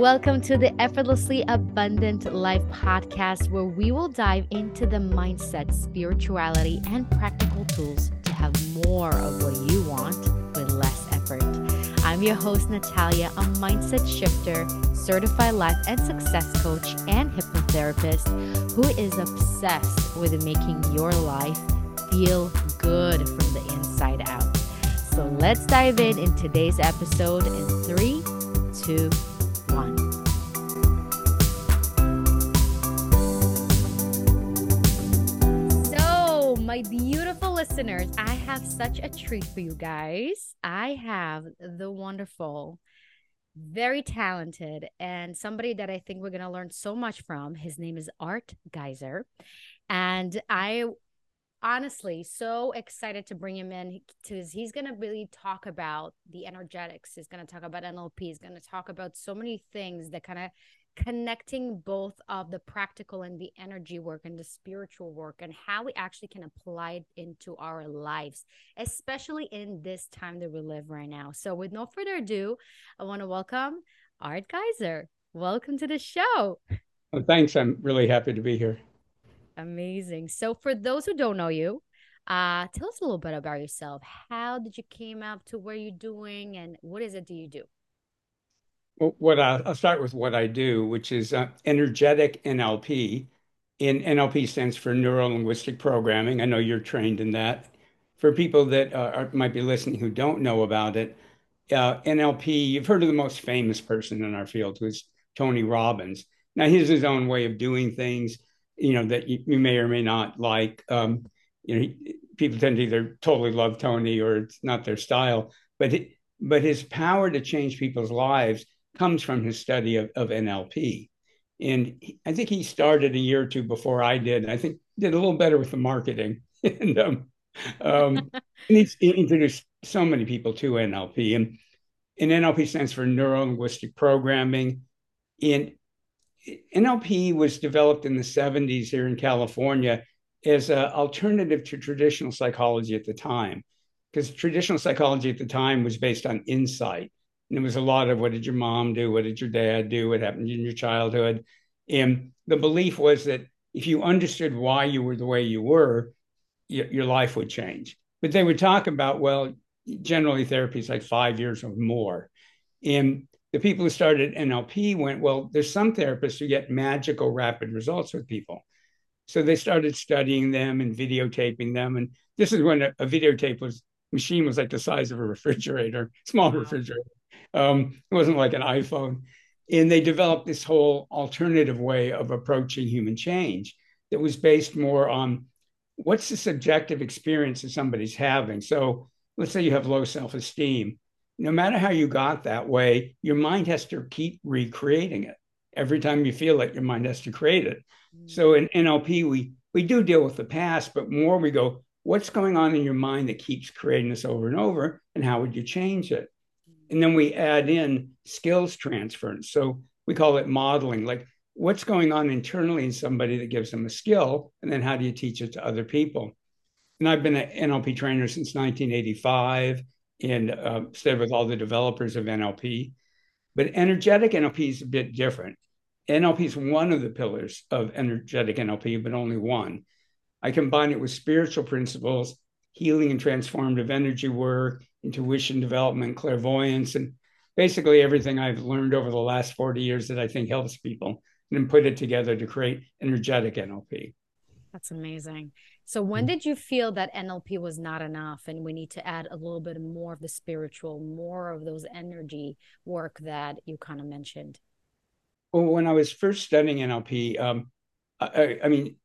Welcome to the Effortlessly Abundant Life podcast, where we will dive into the mindset, spirituality, and practical tools to have more of what you want with less effort. I'm your host, Natalia, a mindset shifter, certified life and success coach, and hypnotherapist who is obsessed with making your life feel good from the inside out. So let's dive in in today's episode in three, two, beautiful listeners, I have such a treat for you guys. I have the wonderful, very talented, and somebody that I think we're going to learn so much from. His name is Art Giser. And I honestly so excited to bring him in because he's going to really talk about the energetics he's going to talk about nlp he's going to talk about so many things that kind of connecting both of the practical and the energy work and the spiritual work and how we actually can apply it into our lives especially in this time that we live right now so with no further ado i want to welcome art giser welcome to the show well, thanks i'm really happy to be here Amazing. So for those who don't know you, uh, tell us a little bit about yourself. How did you came up to where you're doing and what is it do you do? What I, will start with what I do, which is uh, energetic NLP. In NLP stands for neuro linguistic programming. I know you're trained in that. For people that uh, are, might be listening who don't know about it, uh, NLP, you've heard of the most famous person in our field, who's Tony Robbins. Now, he has his own way of doing things you know that you, you may or may not like. Um, you know, he, people tend to either totally love Tony or it's not their style. But it, but his power to change people's lives comes from his study of, of NLP. And he, I think he started a year or two before I did. I think did a little better with the marketing. and um, um, and he introduced so many people to NLP. And, and NLP stands for Neuro Linguistic Programming. And NLP was developed in the 70s here in California as an alternative to traditional psychology at the time, because traditional psychology at the time was based on insight. And it was a lot of what did your mom do? What did your dad do? What happened in your childhood? And the belief was that if you understood why you were the way you were, your life would change. But they would talk about, well, generally therapy is like five years or more. And the people who started NLP went, well, there's some therapists who get magical rapid results with people. So they started studying them and videotaping them. And this is when a, a videotape was machine was like the size of a refrigerator, small refrigerator. Um, it wasn't like an iPhone. And they developed this whole alternative way of approaching human change that was based more on what's the subjective experience that somebody's having. So let's say you have low self-esteem no matter how you got that way, your mind has to keep recreating it. Every time you feel it, your mind has to create it. Mm-hmm. So in NLP, we we do deal with the past, but more we go, what's going on in your mind that keeps creating this over and over, and how would you change it? And then we add in skills transference. So we call it modeling, like what's going on internally in somebody that gives them a skill, and then how do you teach it to other people? And I've been an NLP trainer since 1985 and uh, stayed with all the developers of NLP. But energetic NLP is a bit different. NLP is one of the pillars of energetic NLP, but only one. I combine it with spiritual principles, healing and transformative energy work, intuition development, clairvoyance, and basically everything I've learned over the last 40 years that I think helps people, and then put it together to create energetic NLP. That's amazing. So when mm. did you feel that NLP was not enough and we need to add a little bit more of the spiritual, more of those energy work that you kind of mentioned? Well, when I was first studying NLP, um, I, I, mean,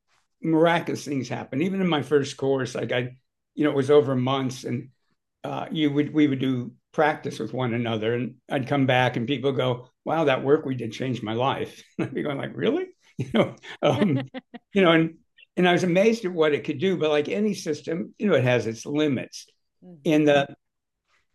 miraculous things happened. Even in my first course, like I, you know, it was over months, and uh, you would we would do practice with one another, and I'd come back, and people go, "Wow, that work we did changed my life." And I'd be going like, "Really?" You know, um, you know, and and I was amazed at what it could do. But like any system, you know, it has its limits. Mm-hmm. And the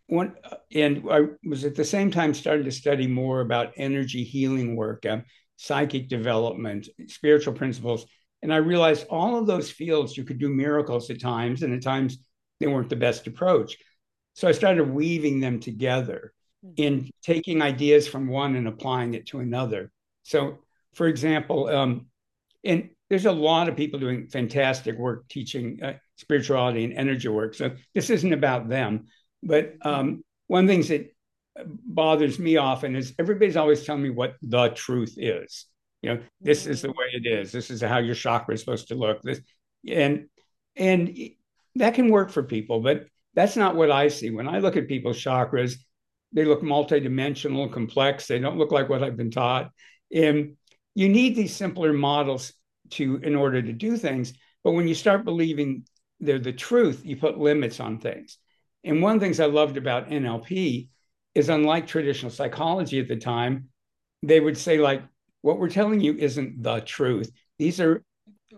one, and I was at the same time starting to study more about energy healing work, um, psychic development, spiritual principles, and I realized all of those fields you could do miracles at times, and at times they weren't the best approach. So I started weaving them together. mm-hmm. in taking ideas from one and applying it to another. So, for example, um, and there's a lot of people doing fantastic work teaching uh, spirituality and energy work. So this isn't about them, but um, one of the things that bothers me often is everybody's always telling me what the truth is. You know, mm-hmm. this is the way it is. This is how your chakra is supposed to look. This and and that can work for people, but that's not what I see. When I look at people's chakras, they look multidimensional, complex. They don't look like what I've been taught. And you need these simpler models to in order to do things. But when you start believing they're the truth, you put limits on things. And one of the things I loved about NLP is unlike traditional psychology at the time, they would say, like, what we're telling you isn't the truth. These are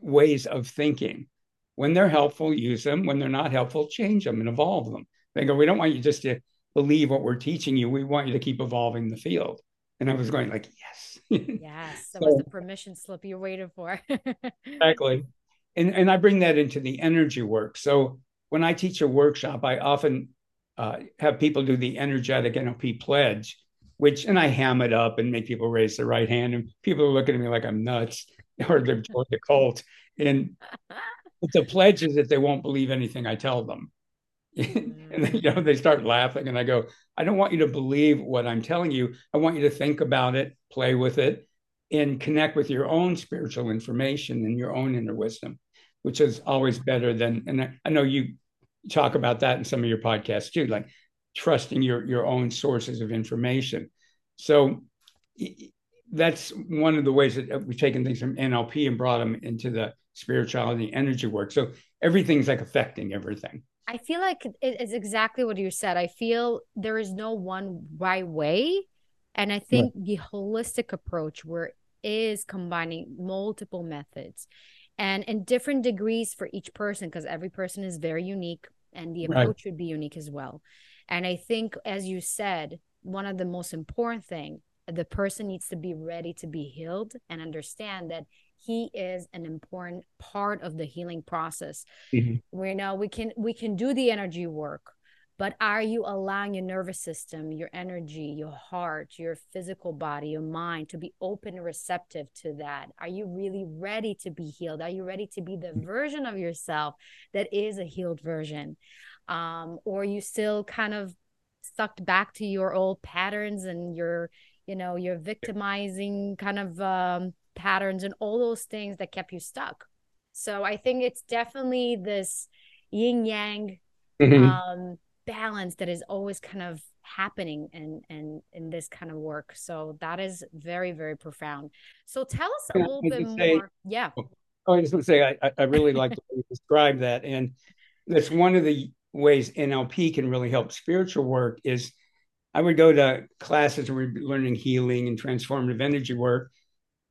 ways of thinking. When they're helpful, use them. When they're not helpful, change them and evolve them. They go, we don't want you just to believe what we're teaching you. We want you to keep evolving the field. And I was going like, yes. yes. That so, was the permission slip you waited for. exactly. And, and I bring that into the energy work. So when I teach a workshop, I often uh, have people do the energetic NLP pledge, which, and I ham it up and make people raise their right hand. And people are looking at me like I'm nuts or they've joined the cult. And the pledge is that they won't believe anything I tell them. and then, you know they start laughing and i go i don't want you to believe what i'm telling you i want you to think about it play with it and connect with your own spiritual information and your own inner wisdom which is always better than and i, I know you talk about that in some of your podcasts too like trusting your your own sources of information so that's one of the ways that we've taken things from nlp and brought them into the spirituality energy work so everything's like affecting everything I feel like it's exactly what you said. I feel there is no one right way. And I think the holistic approach where is combining multiple methods and in different degrees for each person, because every person is very unique and the approach right. should be unique as well. And I think, as you said, one of the most important thing, the person needs to be ready to be healed and understand that he is an important part of the healing process mm-hmm. we know we can we can do the energy work but are you allowing your nervous system your energy your heart your physical body your mind to be open and receptive to that are you really ready to be healed are you ready to be the mm-hmm. version of yourself that is a healed version um, or you still kind of sucked back to your old patterns and your you know your victimizing kind of um, patterns and all those things that kept you stuck. So I think it's definitely this yin yang mm-hmm. um, balance that is always kind of happening in, in in this kind of work. So that is very very profound. So tell us a little bit say, more. Yeah. Oh, I just want to say I I really like to describe that, and that's one of the ways NLP can really help spiritual work is I would go to classes where we're learning healing and transformative energy work,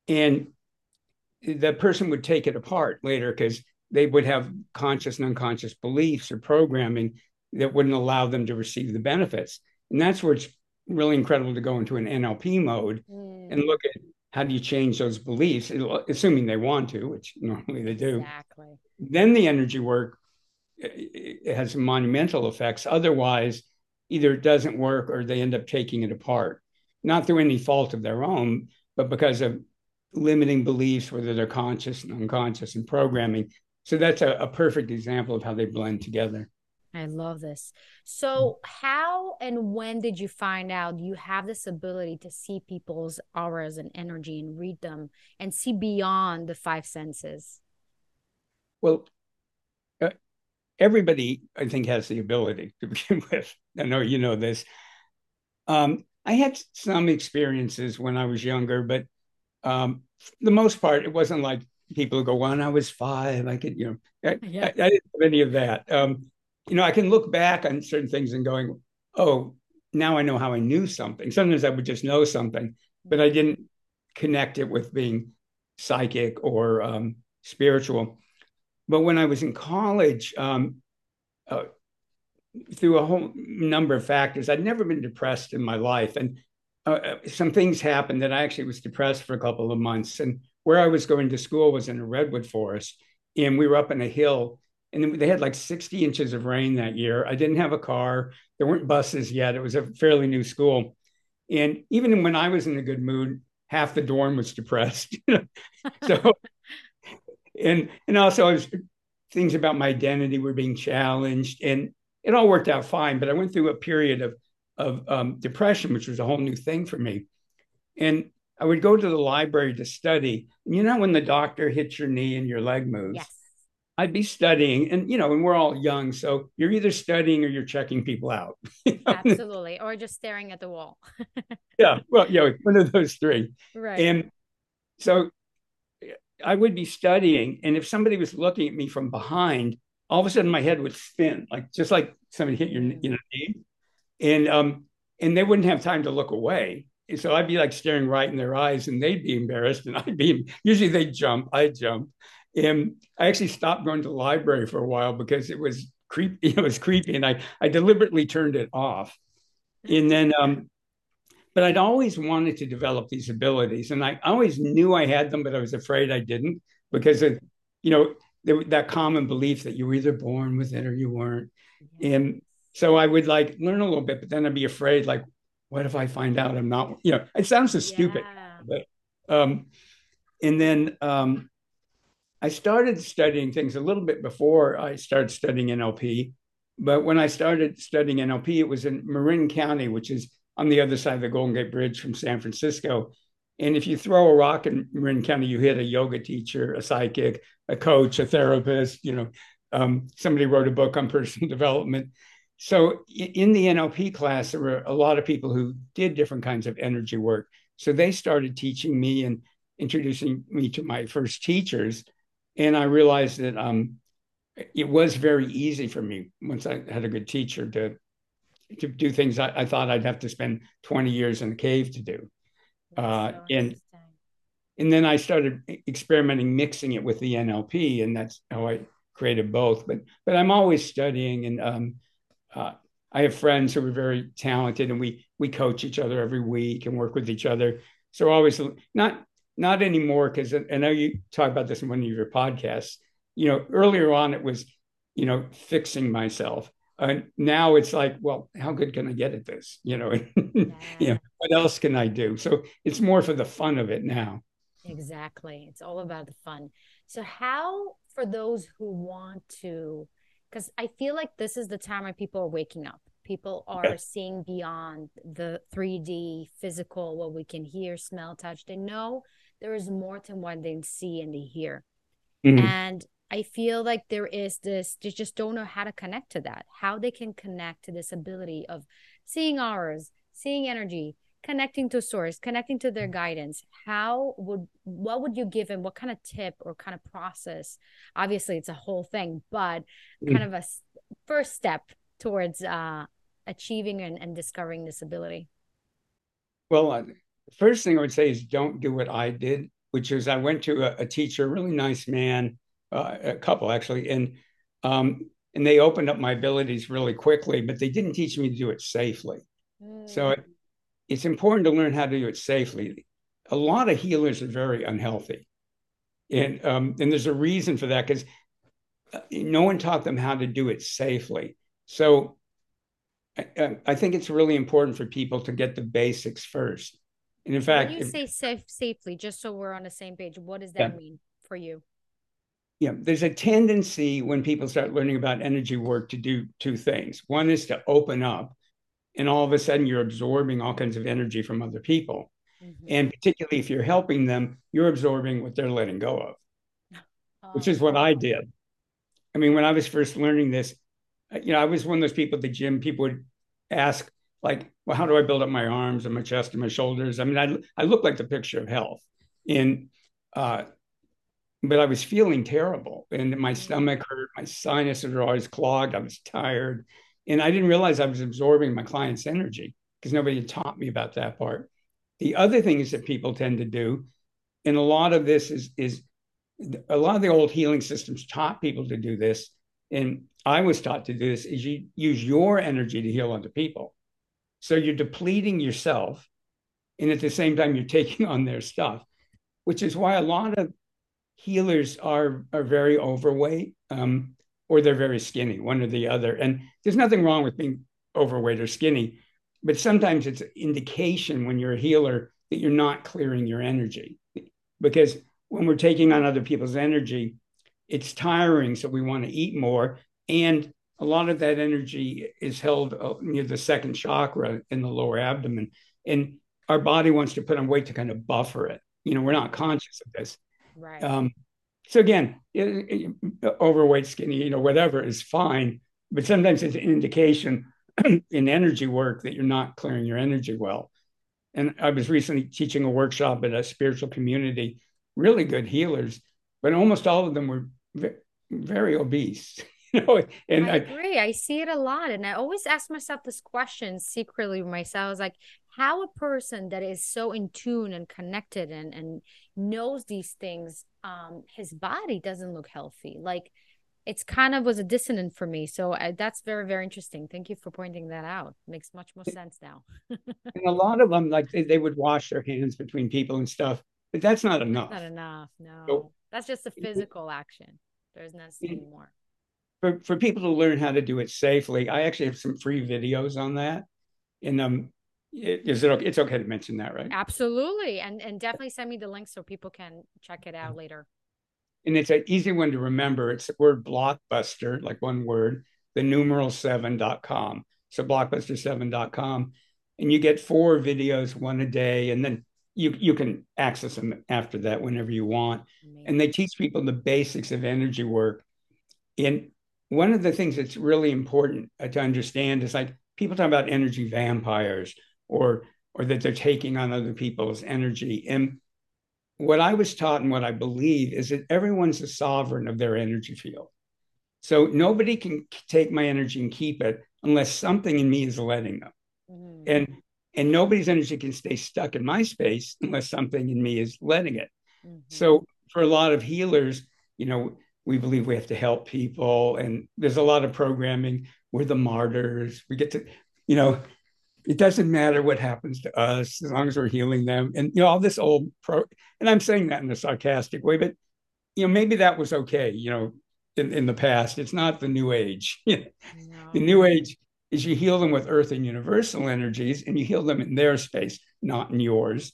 and the person would take it apart later because they would have conscious and unconscious beliefs or programming that wouldn't allow them to receive the benefits. And that's where it's really incredible to go into an NLP mode mm. and look at how do you change those beliefs, assuming they want to, which normally they do. Exactly. Then the energy work has monumental effects. Otherwise, either it doesn't work or they end up taking it apart, not through any fault of their own, but because of limiting beliefs, whether they're conscious and unconscious and programming. So that's a, a perfect example of how they blend together. I love this. So, hmm. how and when did you find out you have this ability to see people's auras and energy and read them and see beyond the five senses? Well, everybody, I think, has the ability to begin with. I know you know this. Um, I had some experiences when I was younger, but um, the most part, it wasn't like people who go, when I was five, I could, you know, I, yeah. I, I didn't have any of that. Um, you know, I can look back on certain things and going, oh, now I know how I knew something. Sometimes I would just know something, but I didn't connect it with being psychic or um, spiritual. But when I was in college, um, uh, through a whole number of factors, I'd never been depressed in my life. And uh, uh, some things happened that I actually was depressed for a couple of months. And where I was going to school was in a redwood forest, and we were up in a hill, and they had like 60 inches of rain that year. I didn't have a car. There weren't buses yet. It was a fairly new school. And even when I was in a good mood, half the dorm was depressed. so, and and also I was things about my identity were being challenged, and it all worked out fine. But I went through a period of of um, depression, which was a whole new thing for me. And I would go to the library to study. And you know when the doctor hits your knee and your leg moves. Yes. I'd be studying, and you know, and we're all young, so you're either studying or you're checking people out. Absolutely, or just staring at the wall. yeah, well, yeah, one of those three. Right. And so I would be studying, and if somebody was looking at me from behind, all of a sudden my head would spin, like just like somebody hit your you know knee, and um, and they wouldn't have time to look away. So I'd be like staring right in their eyes, and they'd be embarrassed, and I'd be usually they'd jump, I'd jump, and I actually stopped going to the library for a while because it was creepy. It was creepy, and I I deliberately turned it off. And then, um, but I'd always wanted to develop these abilities, and I always knew I had them, but I was afraid I didn't because of, you know, there, that common belief that you were either born with it or you weren't. And so I would like learn a little bit, but then I'd be afraid, like, what if I find out I'm not? You know, it sounds so stupid, Yeah. but um, and then um, I started studying things a little bit before I started studying NLP. But when I started studying NLP, it was in Marin County, which is on the other side of the Golden Gate Bridge from San Francisco. And if you throw a rock in Marin County, you hit a yoga teacher, a psychic, a coach, a therapist. You know, um, somebody wrote a book on personal development. So in the NLP class, there were a lot of people who did different kinds of energy work. So they started teaching me and introducing me to my first teachers and I realized that um, it was very easy for me once I had a good teacher to to do things I, I thought I'd have to spend 20 years in a cave to do. Uh, So and and then I started experimenting, mixing it with the NLP, and that's how I created both. But but I'm always studying, and um, uh, I have friends who are very talented, and we we coach each other every week and work with each other. So always not not anymore because I know you talk about this in one of your podcasts. You know, earlier on it was, you know, fixing myself. Uh, now it's like, well, how good can I get at this? You know, you Yeah. know, what else can I do? So it's more for the fun of it now. Exactly. It's all about the fun. So, how, for those who want to, because I feel like this is the time when people are waking up. People are Yeah. seeing beyond the 3D physical, what we can hear, smell, touch. They know there is more to what they see and they hear. Mhm. And I feel like there is this, they just don't know how to connect to that, how they can connect to this ability of seeing auras, seeing energy, connecting to source, connecting to their guidance. How would, what would you give them? What kind of tip or kind of process? Obviously, it's a whole thing, but kind of a first step towards uh, achieving and, and discovering this ability. Well, uh, first thing I would say is don't do what I did, which is I went to a, a teacher, a really nice man, uh, a couple actually, and um, and they opened up my abilities really quickly, but they didn't teach me to do it safely. So Mm, it, it's important to learn how to do it safely. A lot of healers are very unhealthy, and um, and there's a reason for that because no one taught them how to do it safely. So I, I think it's really important for people to get the basics first. And in when fact, you if, say safe safely, just so we're on the same page, what does Yeah. that mean for you? Yeah, there's a tendency when people start learning about energy work to do two things. One is to open up, and all of a sudden you're absorbing all kinds of energy from other people. Mhm. And particularly if you're helping them, you're absorbing what they're letting go of, which is what I Oh, did. I mean, when I was first learning this, uh, you know, I was one of those people at the gym, people would ask, like, well, how do I build up my arms and my chest and my shoulders? I mean, I, I look like the picture of health. And, uh, but I was feeling terrible and my Mm. stomach hurt, my sinuses were always clogged, I was tired. And I didn't realize I was absorbing my client's energy because nobody had taught me about that part. The other thing is that people tend to do, and a lot of this is, is a lot of the old healing systems taught people to do this. And I was taught to do this is you use your energy to heal other people. So you're depleting yourself. And at the same time, you're taking on their stuff, which is why a lot of healers are, are very overweight um, or they're very skinny, one or the other. And there's nothing wrong with being overweight or skinny, but sometimes it's indication when you're a healer that you're not clearing your energy. Because when we're taking on other people's energy, it's tiring. So we want to eat more. And a lot of that energy is held uh, near the second chakra in the lower abdomen. And our body wants to put on weight to kind of buffer it. You know, we're not conscious of this. Right. Um, so again, overweight, skinny, you know, whatever is fine. But sometimes it's an indication in energy work that you're not clearing your energy well. And I was recently teaching a workshop at a spiritual community, really good healers, but almost all of them were very obese. You know, and I, I agree. I see it a lot. And I always ask myself this question secretly myself. I like, how a person that is so in tune and connected and, and knows these things, um, his body doesn't look healthy. Like it's kind of was a dissonant for me. So I, that's very, very interesting. Thank you for pointing that out. Makes much more sense now. and a lot of them, like they, they would wash their hands between people and stuff, but that's not enough. Not enough. No, so, that's just a physical action. There's nothing more. For, for people to learn how to do it safely, I actually have some free videos on that. And um, is it okay? It's okay to mention that, right? Absolutely, and and definitely send me the link so people can check it out later. And it's an easy one to remember. It's the word blockbuster, like one word, the numeral seven dot com. So blockbuster seven dot com, And you get four videos, one a day, and then you you can access them after that whenever you want. Amazing. And they teach people the basics of energy work. And one of the things that's really important to understand is like people talk about energy vampires or or that they're taking on other people's energy. And what I was taught and what I believe is that everyone's a sovereign of their energy field. So nobody can take my energy and keep it unless something in me is letting them. Mm-hmm. And and nobody's energy can stay stuck in my space unless something in me is letting it. Mm-hmm. So for a lot of healers, you know, we believe we have to help people and there's a lot of programming. We're the martyrs. We get to, you know, it doesn't matter what happens to us as long as we're healing them. And you know all this old pro and i'm saying that in a sarcastic way but you know maybe that was okay you know in, in the past. It's not the new age. The new age is you heal them with earth and universal energies and you heal them in their space not in yours.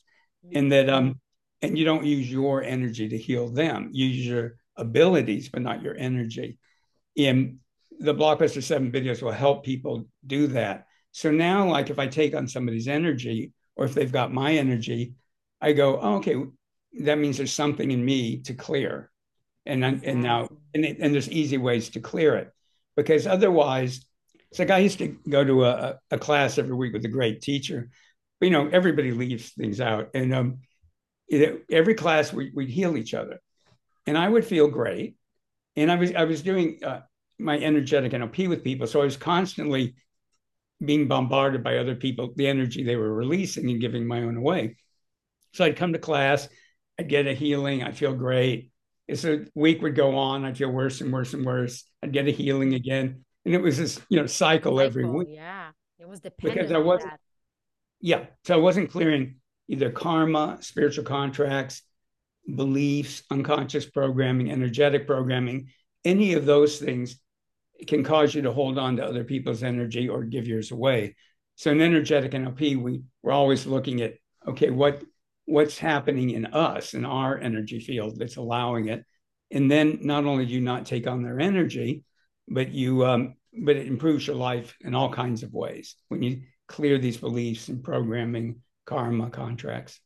And that um and you don't use your energy to heal them. You use your abilities but not your energy. In the blockbuster 7 videos will help people do that so now, like if I take on somebody's energy, or if they've got my energy, I go, oh, okay, that means there's something in me to clear, and and now and, it, and there's easy ways to clear it, because otherwise, it's like I used to go to a, a class every week with a great teacher, but you know everybody leaves things out, and um, it, every class we, we'd heal each other, and I would feel great, and I was I was doing uh, my energetic NLP with people, so I was constantly being bombarded by other people, the energy they were releasing and giving my own away. So I'd come to class, I'd get a healing, I'd feel great. As a week would go on, I'd feel worse and worse and worse. I'd get a healing again. And it was this, you know, cycle, cycle every week. Yeah. It was dependent because I wasn't, yeah. So I wasn't clearing either karma, spiritual contracts, beliefs, unconscious programming, energetic programming, any of those things can cause you to hold on to other people's energy or give yours away. So in energetic NLP, we we're always looking at okay, what what's happening in us in our energy field that's allowing it, and then not only do you not take on their energy, but you um, but it improves your life in all kinds of ways when you clear these beliefs and programming, karma, contracts.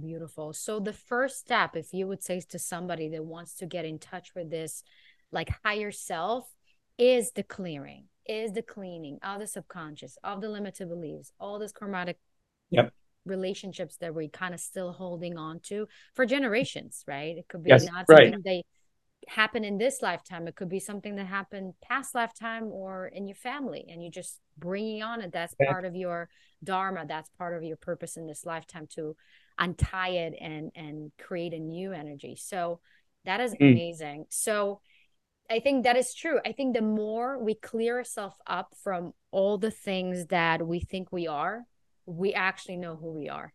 Beautiful. So the first step, if you would say to somebody that wants to get in touch with this, like higher self, is the clearing, is the cleaning of the subconscious, of the limited beliefs, all those karmatic yep. relationships that we're kind of still holding on to for generations, right? It could be yes, not right. something they happen in this lifetime. It could be something that happened past lifetime or in your family, and you're just bringing on it. That's part of your dharma. That's part of your purpose in this lifetime to untie it and and create a new energy. So that is mm. amazing. So I think that is true. I think the more we clear ourselves up from all the things that we think we are, we actually know who we are.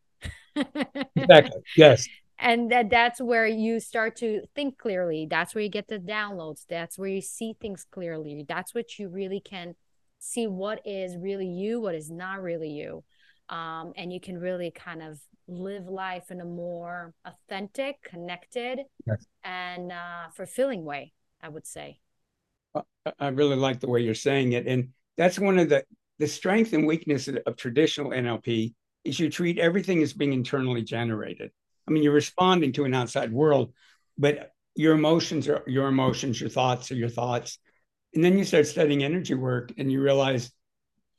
exactly. Yes. and that that's where you start to think clearly that's where you get the downloads that's where you see things clearly that's what you really can see what is really you what is not really you um, and you can really kind of live life in a more authentic connected yes. and uh, fulfilling way i would say uh, i really like the way you're saying it and that's one of the the strength and weakness of traditional nlp is you treat everything as being internally generated I mean, you're responding to an outside world, but your emotions are your emotions, your thoughts are your thoughts. And then you start studying energy work and you realize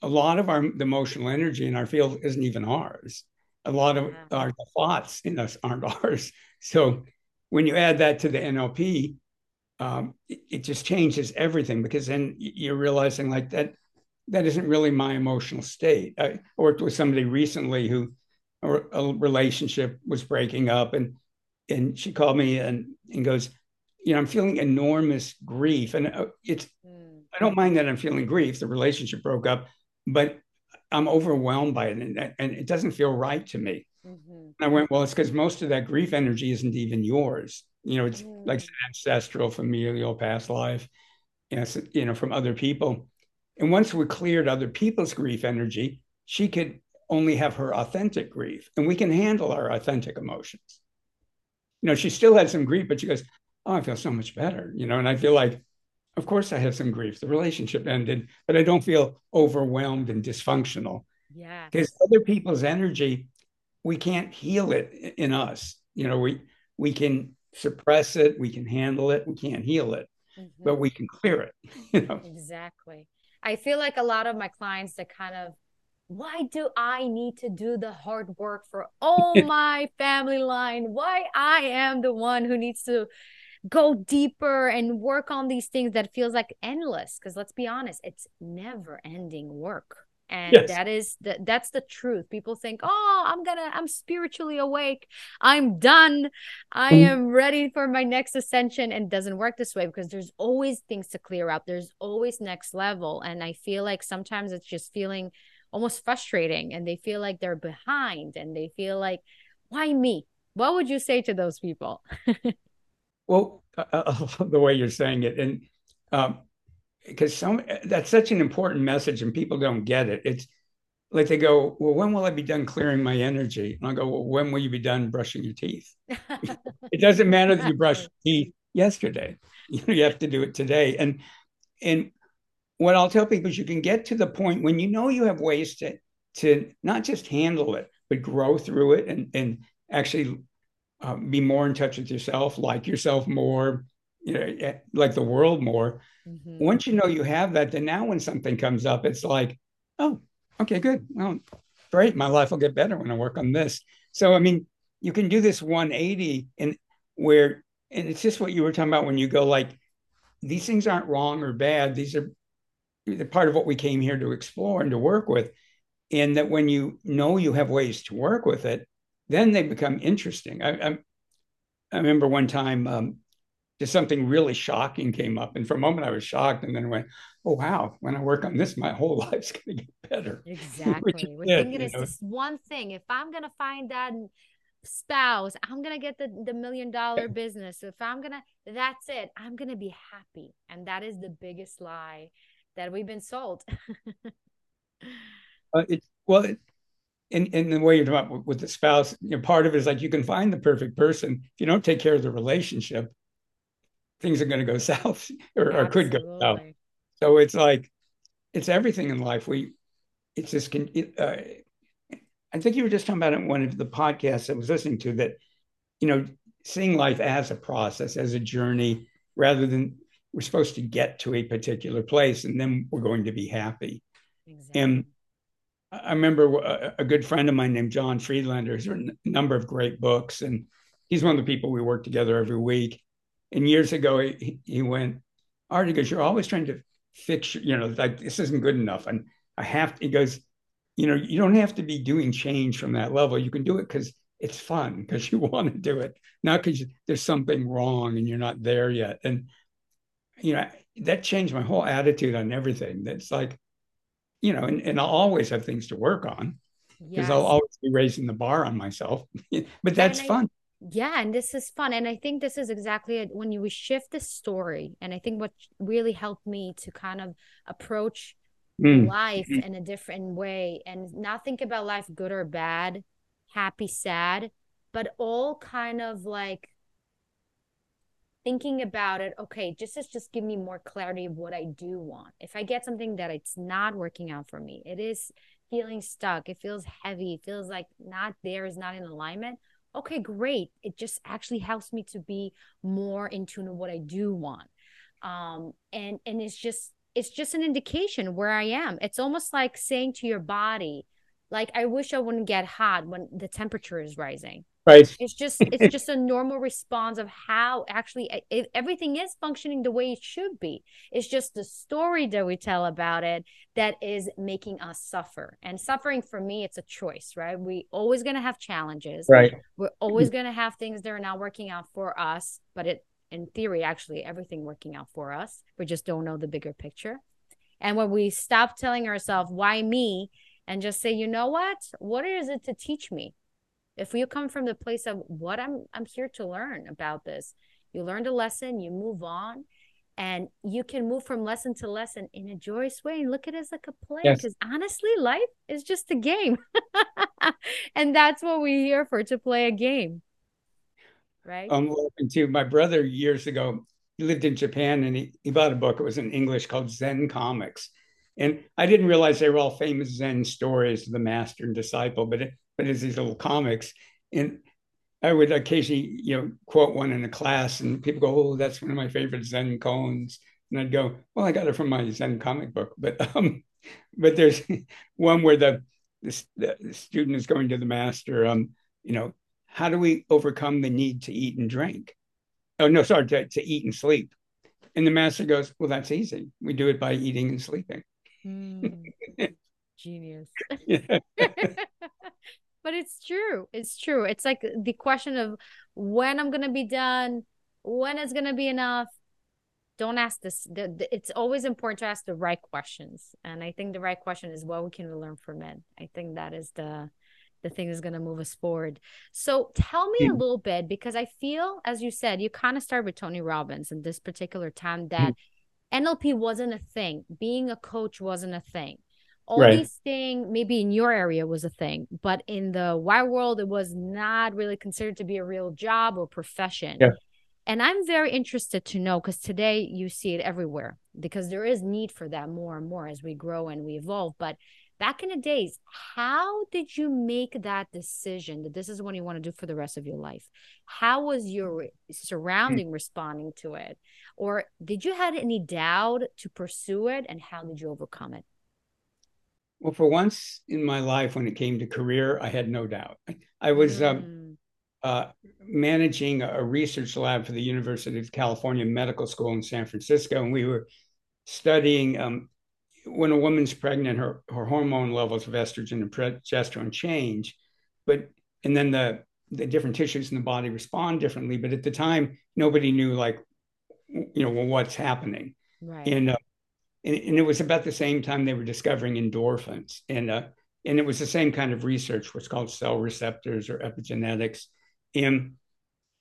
a lot of our the emotional energy in our field isn't even ours. A lot of yeah. our thoughts in us aren't ours. So when you add that to the NLP, um, it, it, just changes everything because then you're realizing like that that isn't really my emotional state. I worked with somebody recently who a, relationship was breaking up and and she called me and and goes you know i'm feeling enormous grief and uh, it's mm. i don't mind that i'm feeling grief the relationship broke up but i'm overwhelmed by it and, and it doesn't feel right to me mm-hmm. i went well it's because most of that grief energy isn't even yours you know it's mm. like ancestral familial past life you know, you know from other people and once we cleared other people's grief energy she could only have her authentic grief, and we can handle our authentic emotions. You know, she still had some grief, but she goes, "Oh, I feel so much better." You know, and I feel like, of course, I have some grief. The relationship ended, but I don't feel overwhelmed and dysfunctional. Yeah, because other people's energy, we can't heal it in us. You know, we we can suppress it, we can handle it, we can't heal it, mm-hmm. but we can clear it. You know, exactly. I feel like a lot of my clients that kind of why do I need to do the hard work for all my family line? Why I am the one who needs to go deeper and work on these things that feels like endless because let's be honest it's never ending work and yes. that is the, that's the truth. People think oh i'm gonna i'm spiritually awake. I'm done. I mm. am ready for my next ascension. And doesn't work this way because there's always things to clear up. There's always next level. And i feel like sometimes it's just feeling almost frustrating and they feel like they're behind and they feel like why me? What would you say to those people? Well uh, the way you're saying it. And um because some that's such an important message and people don't get it. It's like they go well when will i be done clearing my energy? And i go well when will you be done brushing your teeth? It doesn't matter that you brushed teeth yesterday. You, know, you have to do it today. And and what I'll tell people is you can get to the point when you know you have ways to to not just handle it, but grow through it and and actually uh, be more in touch with yourself, like yourself more, you know, eh, like the world more. Mm-hmm. Once you know you have that, then now when something comes up, it's like, oh, okay, good. Well, great. My life will get better when I work on this. So I mean, you can do this 180 and where and it's just what you were talking about when you go like these things aren't wrong or bad. These are the part of what we came here to explore and to work with. And that when you know you have ways to work with it, then they become interesting. I, I, I remember one time um, just something really shocking came up. And for a moment I was shocked and then went, oh, wow, when I work on this, my whole life's going to get better. Exactly. We're thinking it's this one thing. If I'm going to find that spouse, I'm going to get the, the million dollar business. If I'm going to, that's it. I'm going to be happy. And that is the biggest lie that we've been sold. uh, it, well, it, in in the way you're talking about with the spouse, you know, part of it is like you can find the perfect person. If you don't take care of the relationship, things are going to go south or, or, could go south. So it's like it's everything in life. We it's just uh, I think you were just talking about it in one of the podcasts I was listening to that, you know, seeing life as a process, as a journey, rather than we're supposed to get to a particular place and then we're going to be happy. Exactly. And I remember a, a, good friend of mine named John Friedlander has written a number of great books, and he's one of the people we work together every week. And years ago, he, he went, Art, he goes, You're always trying to fix, you know, like this isn't good enough. And I have to, he goes, You know, you don't have to be doing change from that level. You can do it because it's fun, because you want to do it, not because there's something wrong and you're not there yet. And you know, that changed my whole attitude on everything. That's like, you know, and, and I'll always have things to work on because yes. I'll always be raising the bar on myself. but that's fun. Yeah and this is fun and i think this is exactly it when you shift the story and i think what really helped me to kind of approach mm. life in a different way and not think about life good or bad happy sad but all kind of like thinking about it okay just just just give me more clarity of what i do want if i get something that it's not working out for me it is feeling stuck it feels heavy it feels like not there is not in alignment okay great. It just actually helps me to be more in tune with what i do want. Um and and it's just it's just an indication where i am. It's almost like saying to your body like i wish i wouldn't get hot when the temperature is rising right. It's just it's just a normal response of how actually it, everything is functioning the way it should be. It's just the story that we tell about it that is making us suffer. And suffering for me it's a choice right? We always going to have challenges. Right. We're always going to have things that are not working out for us but it in theory actually everything working out for us. We just don't know the bigger picture. And when we stop telling ourselves why me? and just say you know what? What is it to teach me if you come from the place of what i'm i'm here to learn about this you learned a lesson you move on and you can move from lesson to lesson in a joyous way. And look at it as like a play because yes. honestly life is just a game. And that's what we're here for to play a game. Right? I'm um to my brother years ago. He lived in japan and he, he bought a book. It was in english called zen comics. And i didn't realize they were all famous zen stories of the master and disciple but it, but it's these little comics. And I would occasionally, you know, quote one in a class, and people go, "Oh, that's one of my favorite Zen koans." And I'd go, "Well, I got it from my Zen comic book." But um, but there's one where the, the, the student is going to the master. Um, you know, how do we overcome the need to eat and drink? Oh no, sorry, to, to eat and sleep. And the master goes, "Well, that's easy. We do it by eating and sleeping." Mm, genius. But it's true it's true. It's like the question of when i'm gonna be done when it's gonna be enough? Don't ask this the, the, it's always important to ask the right questions. And i think the right question is what we can learn from it. I think that is the the thing that's going to move us forward. So tell me mm. a little bit because i feel as you said you kind of started with tony robbins in this particular time that mm. nlp wasn't a thing. Being a coach wasn't a thing all right. these things maybe in your area was a thing but in the wide world it was not really considered to be a real job or profession yeah. and i'm very interested to know because today you see it everywhere because there is need for that more and more as we grow and we evolve but back in the days how did you make that decision that this is what you want to do for the rest of your life how was your surrounding mm-hmm. responding to it or did you have any doubt to pursue it and how did you overcome it well, for once in my life, when it came to career, I had no doubt. I was um, mm. uh, managing a research lab for the University of California Medical School in San Francisco, and we were studying um, when a woman's pregnant, her, her hormone levels of estrogen and progesterone change, but and then the the different tissues in the body respond differently. But at the time, nobody knew like you know well, what's happening. Right. And uh, and, and, it was about the same time they were discovering endorphins. And uh, and it was the same kind of research what's called cell receptors or epigenetics. And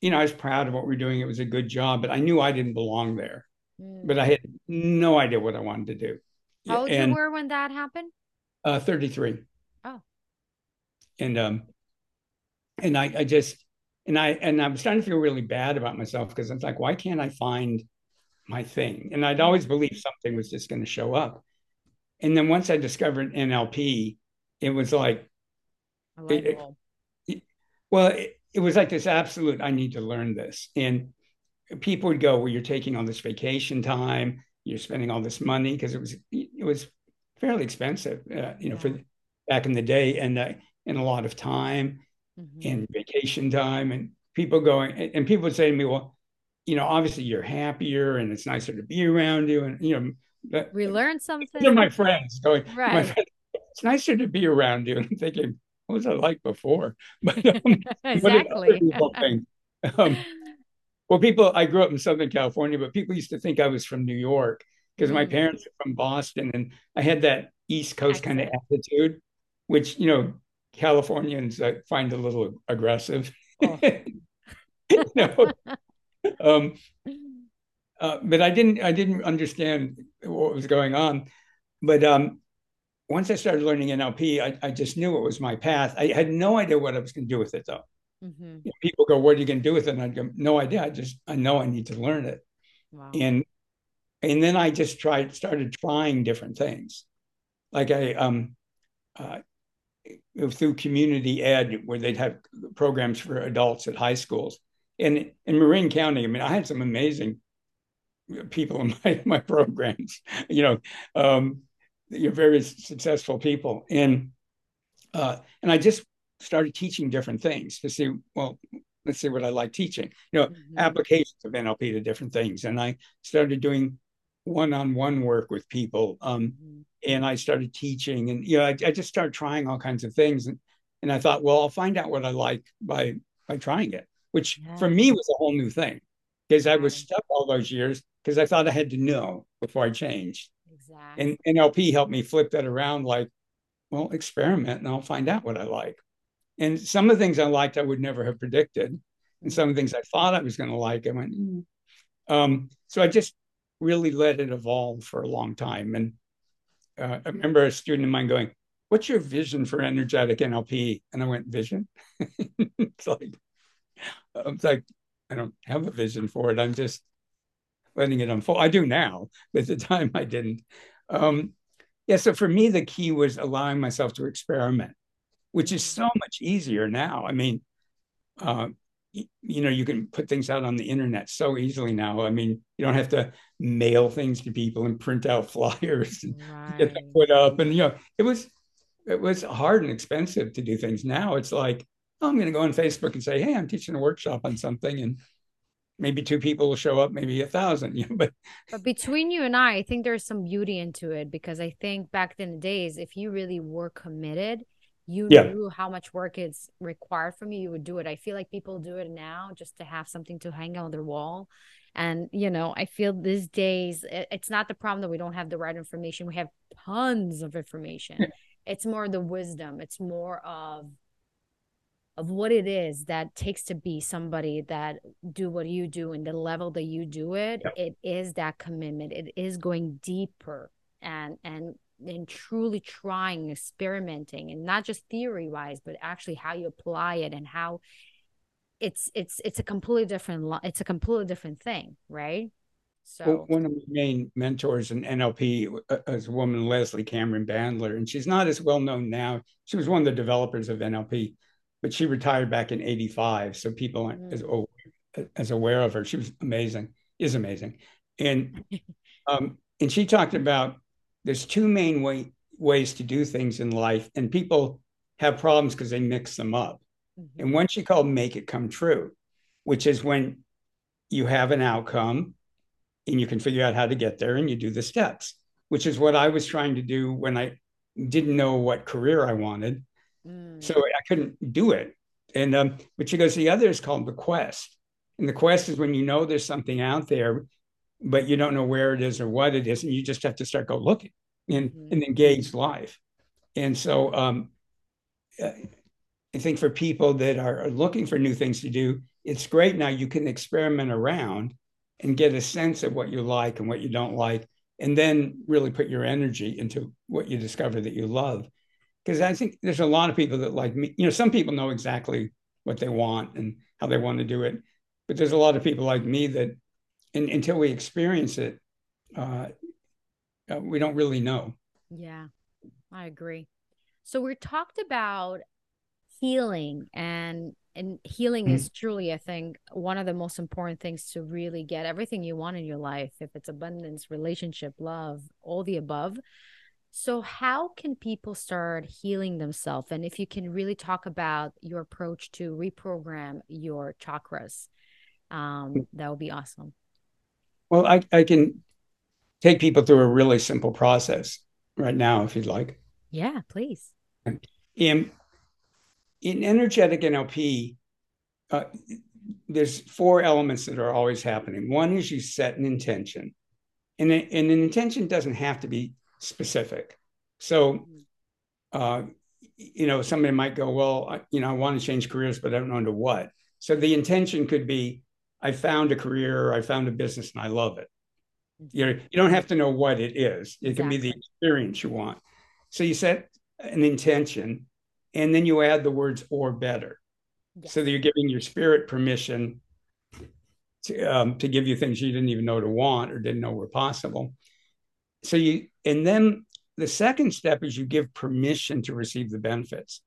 you know i was proud of what we are doing. It was a good job but i knew i didn't belong there. Mm. but i had no idea what i wanted to do. How old and, you were when that happened? Uh 33 oh. And um and i i just and i and I was starting to feel really bad about myself because i'm like why can't i find my thing. And I'd always believed something was just going to show up. And then once I discovered NLP, it was like, it, it, well, it, it was like this absolute, I need to learn this. And people would go, well, you're taking all this vacation time, you're spending all this money because it was, it was fairly expensive, uh, you know, yeah. for back in the day and, uh, and a lot of time mm-hmm. and vacation time and people going, and people would say to me, well, you know, obviously you're happier and it's nicer to be around you. And, you know, that, we learned something. They're my friends going, right. My friends, it's nicer to be around you. And I'm thinking, what was I like before? But um, exactly. Um, well, people, I grew up in Southern California, but people used to think I was from New York because mm. my parents are from Boston and I had that East Coast kind of attitude, which, you know, Californians find a little aggressive. Oh. you know? Um, uh, but I didn't I didn't understand what was going on. But um, once I started learning NLP, I, I just knew it was my path. I had no idea what I was going to do with it, though. Mm-hmm. You know, people go, "What are you going to do with it?" And I go, "No idea. I just I know I need to learn it." Wow. And and then I just tried started trying different things, like I um uh, through community ed where they'd have programs for adults at high schools. And in Marin County, I mean, I had some amazing people in my my programs. You know, um, you're very successful people, and uh, and I just started teaching different things to see. Well, let's see what I like teaching. You know, mm-hmm. applications of NLP to different things, and I started doing one-on-one work with people. Um, mm-hmm. And I started teaching, and you know, I, I, just started trying all kinds of things, and and I thought, well, I'll find out what I like by by trying it, which yeah. for me was a whole new thing because I was stuck all those years because I thought I had to know before I changed. Exactly. And NLP helped me flip that around like, well, experiment and I'll find out what I like. And some of the things I liked, I would never have predicted. And some of the things I thought I was going to like, I went, mm. um, so I just really let it evolve for a long time. And uh, I remember a student of mine going, what's your vision for energetic NLP? And I went, vision? it's like, it's like, I don't have a vision for it. I'm just letting it unfold. I do now, but at the time I didn't. Um, yeah, so for me, the key was allowing myself to experiment, which is so much easier now. I mean, uh, you know, you can put things out on the internet so easily now. I mean, you don't have to mail things to people and print out flyers and right. get them put up. And you know, it was it was hard and expensive to do things. Now it's like, I'm going to go on Facebook and say, hey, I'm teaching a workshop on something, and maybe two people will show up, maybe a thousand. You know, but but between you and I, I think there's some beauty into it because I think back in the days, if you really were committed, you yeah. knew how much work is required from you, you would do it. I feel like people do it now just to have something to hang on their wall. And, you know, I feel these days it's not the problem that we don't have the right information. We have tons of information. Yeah. It's more the wisdom. It's more of of what it is that takes to be somebody that do what you do and the level that you do it it is that commitment. It is going deeper and and and truly trying experimenting and not just theory wise but actually how you apply it and how it's it's it's a completely different it's a completely different thing right? So well, one of my main mentors in NLP uh, is a woman Leslie Cameron Bandler and she's not as well known now. She was one of the developers of NLP but she retired back in 85 so people aren't mm. as, as aware of her she was amazing is amazing and um, and she talked about there's two main way, ways to do things in life and people have problems because they mix them up mm-hmm. and one she called make it come true which is when you have an outcome and you can figure out how to get there and you do the steps which is what i was trying to do when i didn't know what career i wanted Mm. So I couldn't do it. And um, but she goes, the other is called the quest. And the quest is when you know there's something out there, but you don't know where it is or what it is, and you just have to start go looking and, mm-hmm. and engage life. And so um, I think for people that are looking for new things to do, it's great now you can experiment around and get a sense of what you like and what you don't like, and then really put your energy into what you discover that you love because I think there's a lot of people that like me. You know, some people know exactly what they want and how they want to do it, but there's a lot of people like me that, in, until we experience it, uh, uh, we don't really know. Yeah, I agree. So we talked about healing and and healing mm-hmm. is truly i think one of the most important things to really get everything you want in your life if it's abundance relationship love all the above so, how can people start healing themselves? And if you can really talk about your approach to reprogram your chakras, um, mm. that would be awesome. Well, I, I can take people through a really simple process right now, if you'd like. Yeah, please. In, in energetic NLP, uh, there's four elements that are always happening. One is you set an intention, and, a, and an intention doesn't have to be specific. So, uh, you know, somebody might go, well, I, you know, I want to change careers, but I don't know into what. So the intention could be, I found a career, I found a business, and I love it. You know, you don't have to know what it is. It exactly. can be the experience you want. So you set an intention, and then you add the words "or better," yes. so that you're giving your spirit permission to, um, to give you things you didn't even know to want or didn't know were possible. So you, and then the second step is you give permission to receive the benefits,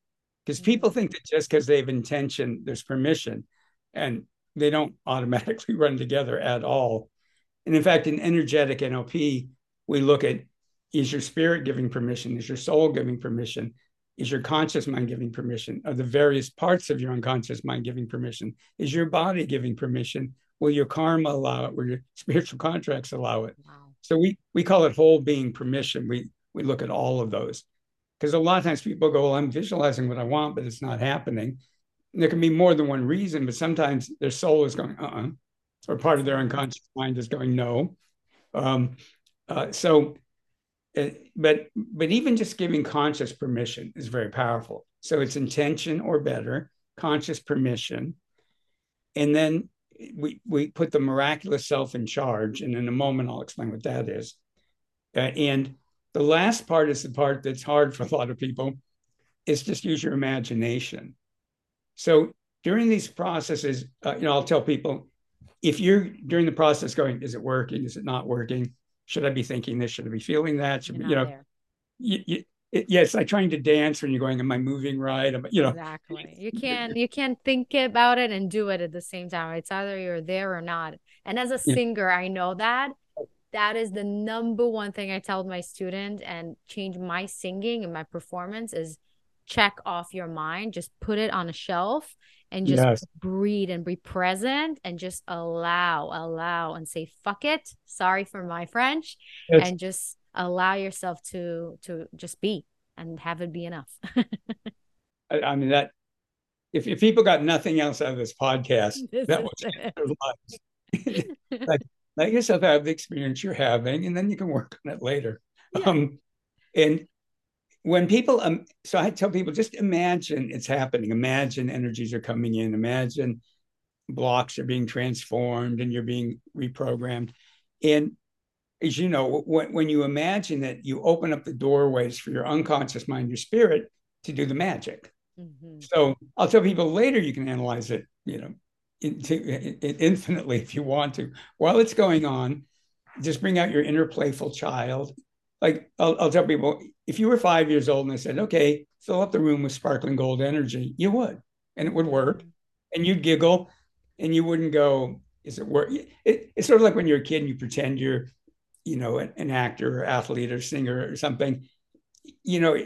because mm-hmm. people think that just because they have intention, there's permission, and they don't automatically run together at all. And in fact, in energetic NLP, we look at is your spirit giving permission? Is your soul giving permission? Is your conscious mind giving permission? Are the various parts of your unconscious mind giving permission? Is your body giving permission? Will your karma allow it? Will your spiritual contracts allow it? Wow. So we we call it whole being permission. We we look at all of those because a lot of times people go, "Well, I'm visualizing what I want, but it's not happening." And there can be more than one reason, but sometimes their soul is going, "Uh," uh or part of their unconscious mind is going, "No." Um, uh, so, uh, but but even just giving conscious permission is very powerful. So it's intention or better, conscious permission, and then we we put the miraculous self in charge. And in a moment, I'll explain what that is. Uh, and the last part is the part that's hard for a lot of people. Is just use your imagination. So during these processes, uh, you know, I'll tell people if you're during the process going, is it working? Is it not working? Should I be thinking this? Should I be feeling that? Should, you know, you, you, it, yeah, it's like trying to dance when you're going, am I moving right? Am, you know, exactly. You can't, you can't think about it and do it at the same time. It's either you're there or not. And as a singer, yeah. I know that that is the number one thing I tell my student and change my singing and my performance is check off your mind, just put it on a shelf and just yes. breathe and be present and just allow, allow and say fuck it. Sorry for my French. Yes. And just allow yourself to to just be and have it be enough. I, I, mean that if, if people got nothing else out of this podcast, this that was their lives. like, let yourself have the experience you're having, and then you can work on it later. Yeah. Um, and when people, um, so I tell people, just imagine it's happening. Imagine energies are coming in. Imagine blocks are being transformed and you're being reprogrammed. And as you know, when, when you imagine that, you open up the doorways for your unconscious mind, your spirit, to do the magic. Mm-hmm. So I'll tell people later you can analyze it, you know, infinitely if you want to. While it's going on, just bring out your inner playful child. Like I'll, I'll tell people, if you were five years old and I said, okay, fill up the room with sparkling gold energy, you would, and it would work, mm-hmm. and you'd giggle, and you wouldn't go, is it work? It, it's sort of like when you're a kid and you pretend you're, you know, an, an actor or athlete or singer or something. You know,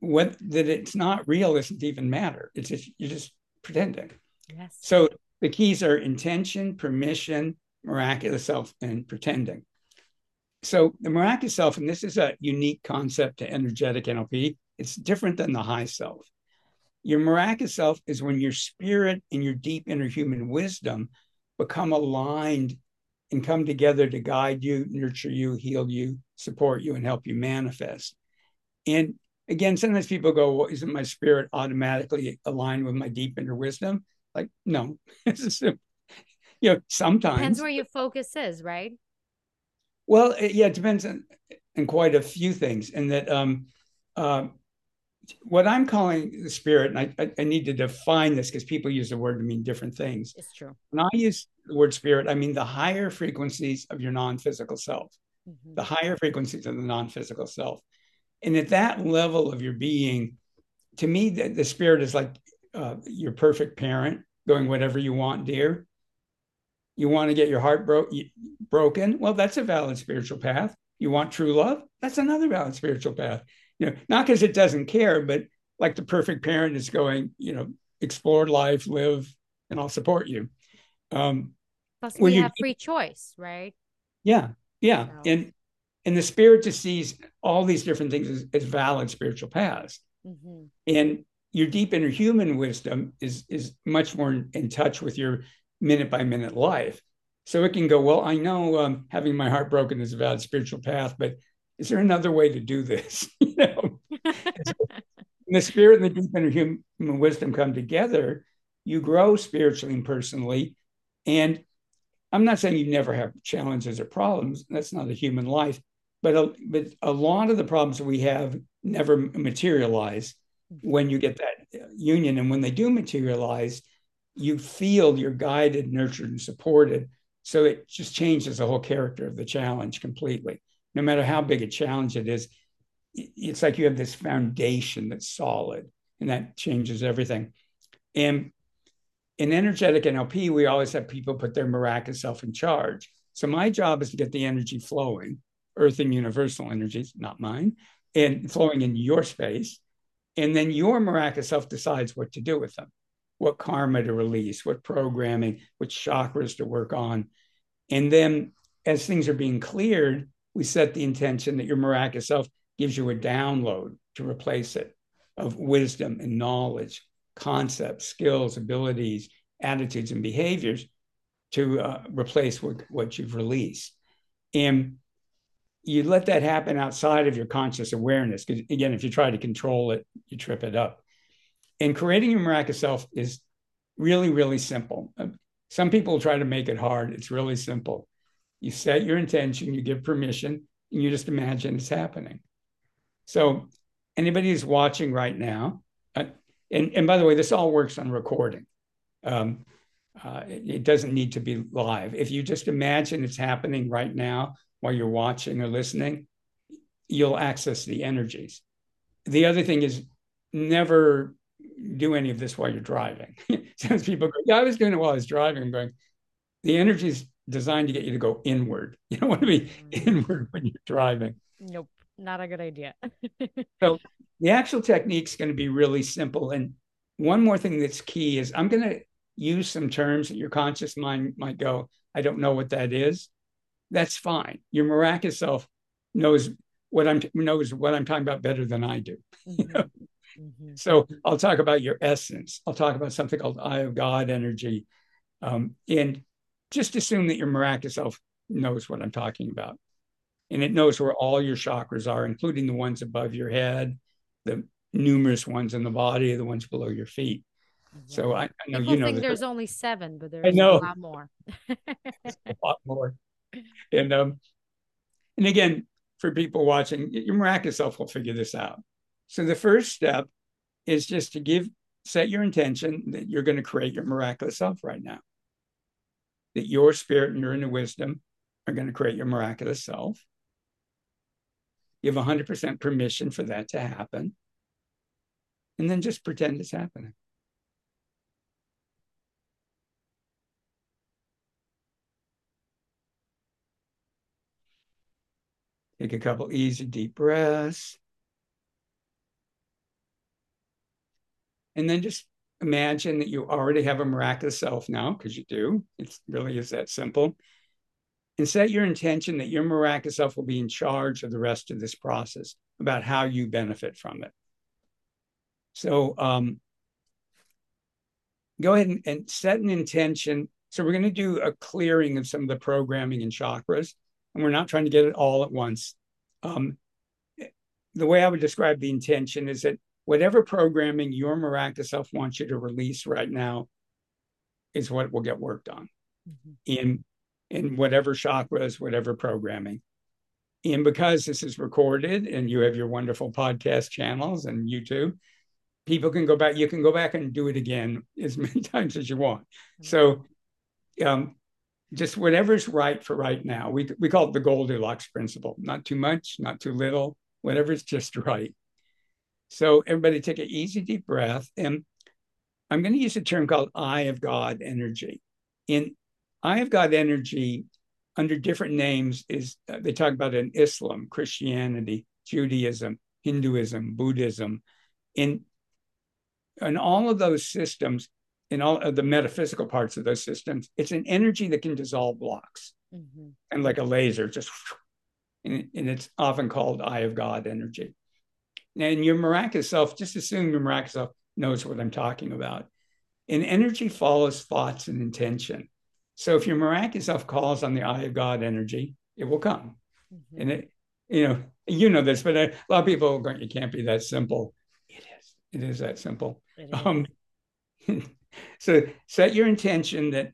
what that it's not real doesn't even matter. It's just you're just pretending. Yes. So the keys are intention, permission, miraculous self, and pretending. So the miraculous self, and this is a unique concept to energetic NLP, it's different than the high self. Your miraculous self is when your spirit and your deep inner human wisdom become aligned and come together to guide you, nurture you, heal you, support you, and help you manifest. And again, sometimes people go, well, isn't my spirit automatically aligned with my deep inner wisdom? Like, no, you know, sometimes depends where your focus is, right? Well, yeah, it depends on, on quite a few things. And that um, uh, what I'm calling the spirit, and I, I, need to define this because people use the word to mean different things. It's true. When I use the word spirit, I mean the higher frequencies of your non-physical self, mm-hmm. the higher frequencies of the non-physical self. And at that level of your being, to me, the, the spirit is like uh, your perfect parent going whatever you want dear you want to get your heart bro- broken well that's a valid spiritual path you want true love that's another valid spiritual path you know not because it doesn't care but like the perfect parent is going you know explore life live and i'll support you um Plus we have free choice right yeah yeah so. and and the spirit just sees all these different things as, as valid spiritual paths mm-hmm. and your deep inner human wisdom is is much more in, in touch with your minute by minute life. So it can go, well, I know um, having my heart broken is a valid spiritual path, but is there another way to do this? you know, the spirit and the deep inner human wisdom come together you grow spiritually and personally. And I'm not saying you never have challenges or problems. That's not a human life. But a, but a lot of the problems we have never materialize mm-hmm. when you get that uh, union. And when they do materialize, you feel you're guided, nurtured, and supported. So it just changes the whole character of the challenge completely. No matter how big a challenge it is, it's like you have this foundation that's solid, and that changes everything. And in energetic NLP, we always have people put their miraculous self in charge. So my job is to get the energy flowing, earth and universal energies, not mine, and flowing in your space. And then your miraculous self decides what to do with them what karma to release, what programming, which chakras to work on. And then as things are being cleared, we set the intention that your miraculous self gives you a download to replace it of wisdom and knowledge, concepts, skills, abilities, attitudes, and behaviors to uh, replace what, what you've released. And you let that happen outside of your conscious awareness. Because again, if you try to control it, you trip it up. And creating your miraculous self is really, really simple. Uh, some people try to make it hard. It's really simple. You set your intention, you give permission, and you just imagine it's happening. So, anybody who's watching right now, uh, and, and by the way, this all works on recording. Um, uh, it, it doesn't need to be live. If you just imagine it's happening right now while you're watching or listening, you'll access the energies. The other thing is never do any of this while you're driving. Sometimes people go, yeah, I was doing it while I was driving. I'm going, the energy is designed to get you to go inward. You don't want to be inward when you're driving. Nope, not a good idea. so the actual technique is going to be really simple. And one more thing that's key is I'm going to use some terms that your conscious mind might go, I don't know what that is. That's fine. Your miraculous self knows what I'm knows what I'm talking about better than I do. Mm-hmm. Mm-hmm. So I'll talk about your essence. I'll talk about something called eye of God energy. Um, and just assume that your miraculous self knows what I'm talking about. And it knows where all your chakras are, including the ones above your head, the numerous ones in the body, the ones below your feet. So I, I know People you know think there's only seven, but there's a lot more. a lot more. And um, and again, for people watching, your miraculous self will figure this out. So the first step is just to give, set your intention that you're going to create your miraculous self right now. That your spirit and your inner wisdom are going to create your miraculous self. You have 100% permission for that to happen. And then just pretend it's happening. Take a couple easy deep breaths. And then just imagine that you already have a miraculous self now, because you do. It really is that simple. And set your intention that your miraculous self will be in charge of the rest of this process about how you benefit from it. So um, go ahead and, and set an intention. So we're going to do a clearing of some of the programming and chakras, and we're not trying to get it all at once. Um, the way I would describe the intention is that whatever programming your miraculous self wants you to release right now is what will get worked on mm-hmm. in in whatever chakras, whatever programming. And because this is recorded and you have your wonderful podcast channels and YouTube, people can go back, you can go back and do it again as many times as you want. Mm-hmm. So um, just whatever's right for right now. We we call it the Goldilocks principle. Not too much, not too little, whatever's just right. So everybody take an easy deep breath. And I'm going to use a term called eye of God energy. In eye of God energy, under different names, is uh, they talk about in Islam, Christianity, Judaism, Hinduism, Buddhism. In, in all of those systems, in all of the metaphysical parts of those systems, it's an energy that can dissolve blocks. Mm-hmm. And like a laser, just and, and it's often called eye of God energy. And your miraculous self, just assume your miraculous self knows what I'm talking about. And energy follows thoughts and intention. So if your miraculous self calls on the eye of God energy, it will come. Mm-hmm. And it, you know, you know this, but a lot of people are going, it can't be that simple. It is. It is that simple. Um, so set your intention that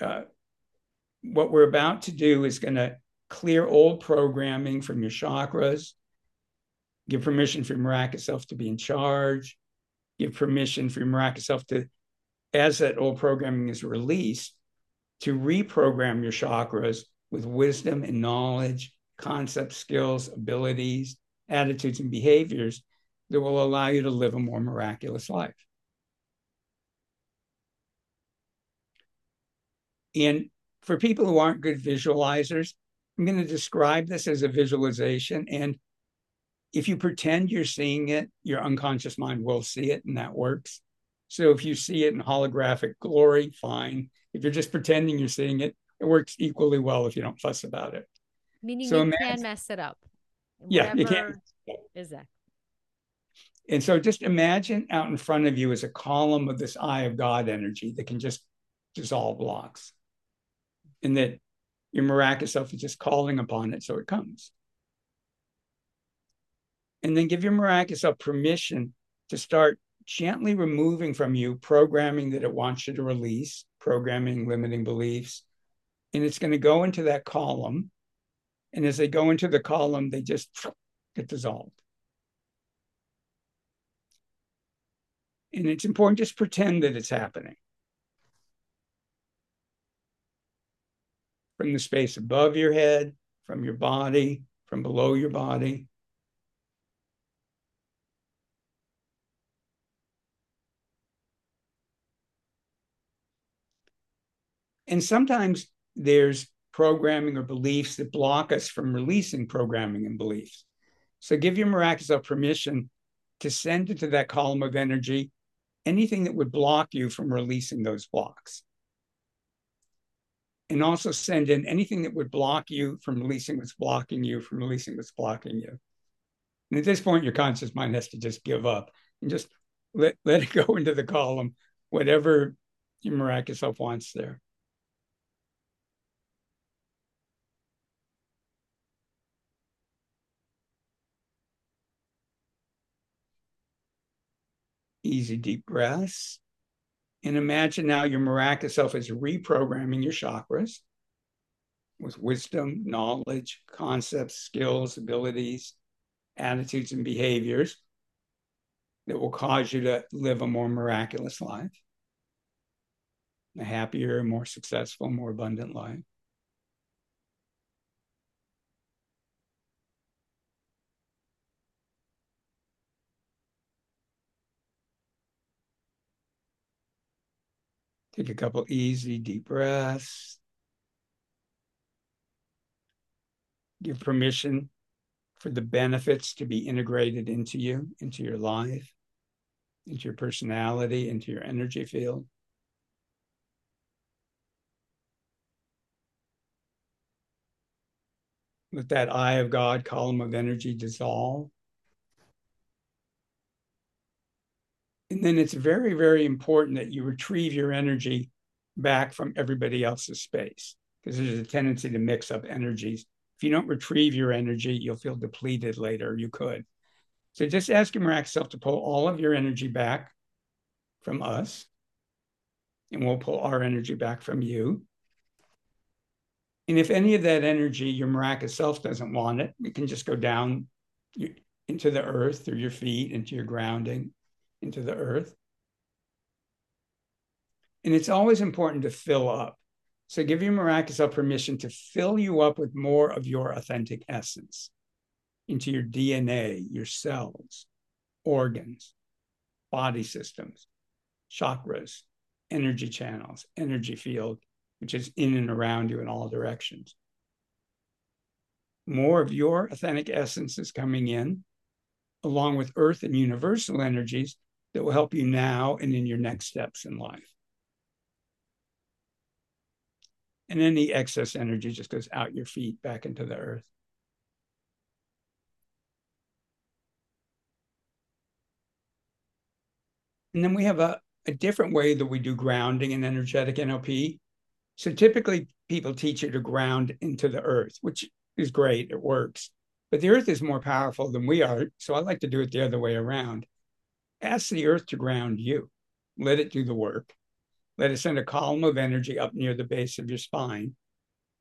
uh, what we're about to do is going to clear old programming from your chakras, give permission for your miraculous self to be in charge, give permission for your miraculous self to, as that old programming is released, to reprogram your chakras with wisdom and knowledge, concepts, skills, abilities, attitudes, and behaviors that will allow you to live a more miraculous life. And for people who aren't good visualizers, I'm going to describe this as a visualization. And if you pretend you're seeing it, your unconscious mind will see it, and that works. So if you see it in holographic glory, fine. If you're just pretending you're seeing it, it works equally well if you don't fuss about it. Meaning so you imagine, can mess it up. Yeah, you can. Exactly. And so just imagine out in front of you is a column of this eye of God energy that can just dissolve blocks. And that your miraculous self is just calling upon it so it comes. And then give your miraculous self permission to start gently removing from you programming that it wants you to release, programming, limiting beliefs. And it's going to go into that column. And as they go into the column, they just get dissolved. And it's important just pretend that it's happening. From the space above your head, from your body, from below your body. And sometimes there's programming or beliefs that block us from releasing programming and beliefs. So give your miraculous permission to send into that column of energy anything that would block you from releasing those blocks. And also send in anything that would block you from releasing what's blocking you, from releasing what's blocking you. And at this point, your conscious mind has to just give up and just let, let it go into the column, whatever your miraculous self wants there. Easy deep breaths. And imagine now your miraculous self is reprogramming your chakras with wisdom, knowledge, concepts, skills, abilities, attitudes, and behaviors that will cause you to live a more miraculous life, a happier, more successful, more abundant life. Take a couple easy, deep breaths. Give permission for the benefits to be integrated into you, into your life, into your personality, into your energy field. Let that eye of God column of energy dissolve. And then it's very, very important that you retrieve your energy back from everybody else's space because there's a tendency to mix up energies. If you don't retrieve your energy, you'll feel depleted later. You could. So just ask your miraculous self to pull all of your energy back from us, and we'll pull our energy back from you. And if any of that energy, your miraculous self doesn't want it, it can just go down into the earth through your feet, into your grounding into the earth. And it's always important to fill up. So give your miraculous permission to fill you up with more of your authentic essence into your DNA, your cells, organs, body systems, chakras, energy channels, energy field, which is in and around you in all directions. More of your authentic essence is coming in, along with earth and universal energies that will help you now and in your next steps in life. And any excess energy just goes out your feet back into the earth. And then we have a, a different way that we do grounding in energetic NLP. So typically people teach you to ground into the earth, which is great, it works. But the earth is more powerful than we are. So I like to do it the other way around ask the earth to ground you. let it do the work. Let it send a column of energy up near the base of your spine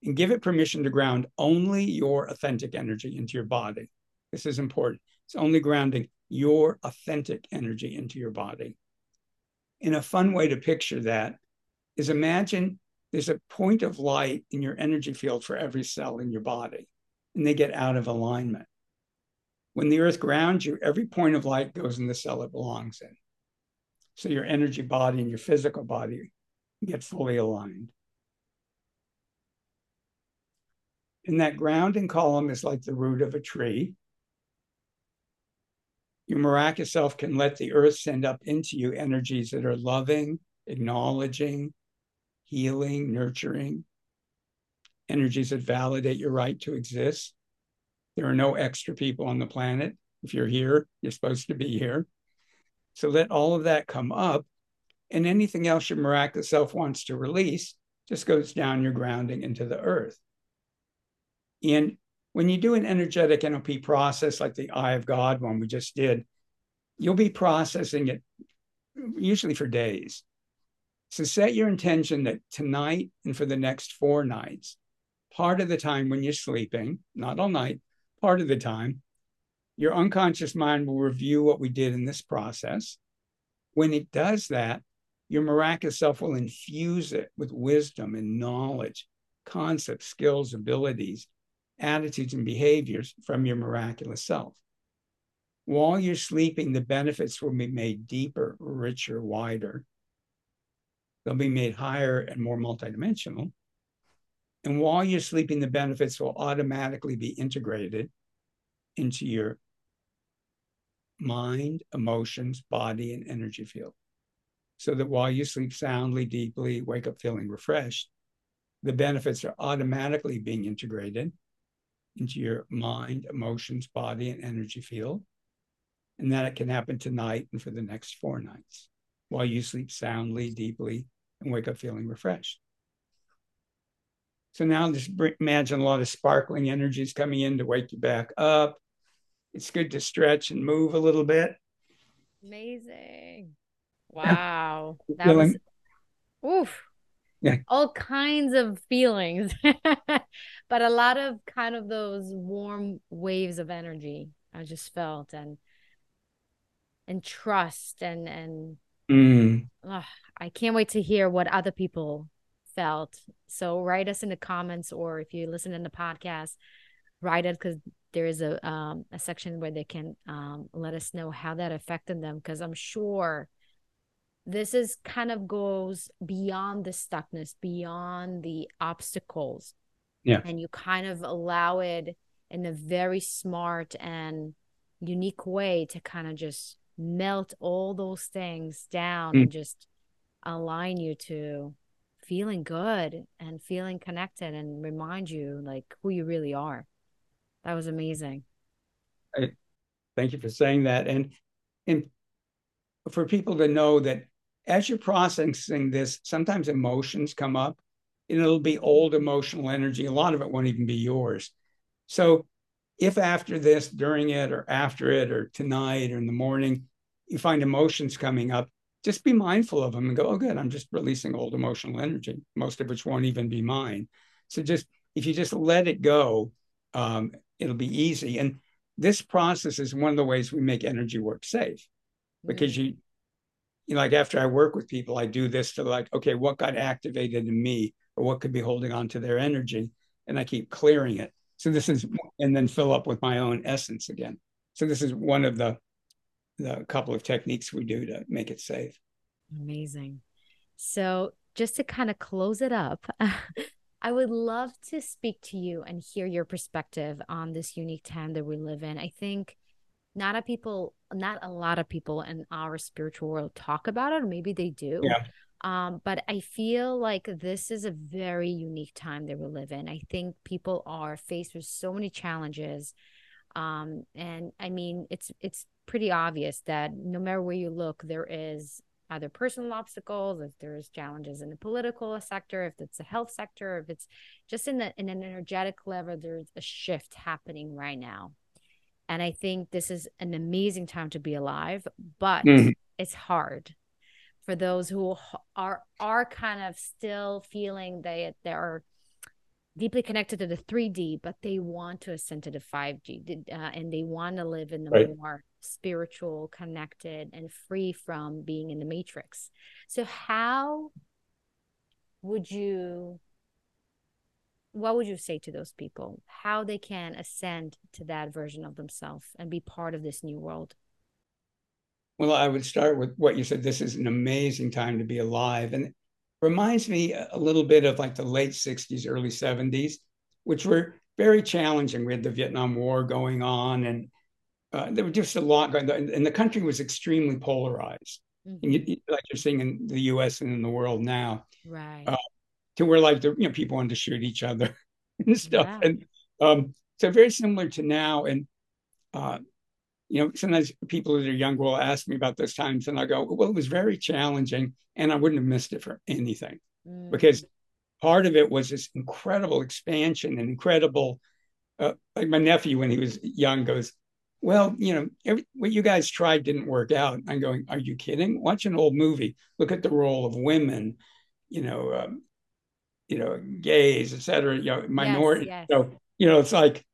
and give it permission to ground only your authentic energy into your body. This is important. It's only grounding your authentic energy into your body. And a fun way to picture that is imagine there's a point of light in your energy field for every cell in your body, and they get out of alignment. When the earth grounds you, every point of light goes in the cell it belongs in. So your energy body and your physical body get fully aligned. And that grounding column is like the root of a tree. Your miraculous self can let the earth send up into you energies that are loving, acknowledging, healing, nurturing, energies that validate your right to exist. There are no extra people on the planet. If you're here, you're supposed to be here. So let all of that come up. And anything else your miraculous self wants to release just goes down your grounding into the earth. And when you do an energetic NLP process like the Eye of God one we just did, you'll be processing it usually for days. So set your intention that tonight and for the next four nights, part of the time when you're sleeping, not all night, part of the time, your unconscious mind will review what we did in this process. When it does that, your miraculous self will infuse it with wisdom and knowledge, concepts, skills, abilities, attitudes, and behaviors from your miraculous self. While you're sleeping, the benefits will be made deeper, richer, wider. They'll be made higher and more multidimensional. And while you're sleeping, the benefits will automatically be integrated into your mind, emotions, body, and energy field. So that while you sleep soundly, deeply, wake up feeling refreshed, the benefits are automatically being integrated into your mind, emotions, body, and energy field. And that it can happen tonight and for the next four nights while you sleep soundly, deeply, and wake up feeling refreshed. So now just imagine a lot of sparkling energies coming in to wake you back up. It's good to stretch and move a little bit. Amazing. Wow. That feeling, was oof. Yeah. All kinds of feelings. but a lot of kind of those warm waves of energy I just felt and and trust and and mm. I can't wait to hear what other people felt. So write us in the comments or if you listen in the podcast, write it because there is a um, a section where they can um, let us know how that affected them because I'm sure this is kind of goes beyond the stuckness, beyond the obstacles. Yeah. And you kind of allow it in a very smart and unique way to kind of just melt all those things down mm. and just align you to feeling good and feeling connected and remind you like who you really are. That was amazing. I, thank you for saying that. And and for people to know that as you're processing this, sometimes emotions come up and it'll be old emotional energy. A lot of it won't even be yours. So if after this, during it, or after it, or tonight, or in the morning, you find emotions coming up, just be mindful of them and go, oh, good, I'm just releasing old emotional energy, most of which won't even be mine. So just if you just let it go, um, it'll be easy. And this process is one of the ways we make energy work safe because mm-hmm. you, you know, like after I work with people, I do this to like, okay, what got activated in me or what could be holding on to their energy? And I keep clearing it. So this is, and then fill up with my own essence again. So this is one of the the couple of techniques we do to make it safe. Amazing. So, just to kind of close it up, I would love to speak to you and hear your perspective on this unique time that we live in. I think not a people, not a lot of people in our spiritual world talk about it, maybe they do. Yeah. Um, but I feel like this is a very unique time that we live in. I think people are faced with so many challenges. Um, and I mean, it's it's pretty obvious that no matter where you look, there is either personal obstacles, if there's challenges in the political sector, if it's the health sector, if it's just in the in an energetic level, there's a shift happening right now. And I think this is an amazing time to be alive, but mm-hmm. it's hard. for those who are are kind of still feeling they they are deeply connected to the 3D, but they want to ascend to the 5D uh, and they want to live in the right. more spiritual, connected, and free from being in the matrix. So, how would you? What would you say to those people? How they can ascend to that version of themselves and be part of this new world? Well, I would start with what you said. This is an amazing time to be alive. And reminds me a little bit of like the late 60s, early 70s, which were very challenging. We had the Vietnam War going on, and uh, there was just a lot going on, and the country was extremely polarized. Mm-hmm. You, like you're seeing in the U.S. and in the world now, right? Uh, to where like the you know people wanted to shoot each other and stuff, yeah. and um, so very similar to now. And uh, you know, sometimes people that are younger will ask me about those times, and I go, well, it was very challenging, and I wouldn't have missed it for anything, mm. because part of it was this incredible expansion and incredible. Uh, like my nephew, when he was young, goes, "Well, you know, every, what you guys tried didn't work out." I'm going, "Are you kidding? Watch an old movie. Look at the role of women, you know, um, you know, gays, etc. You know, minority. Yes, yes. So, you know, it's like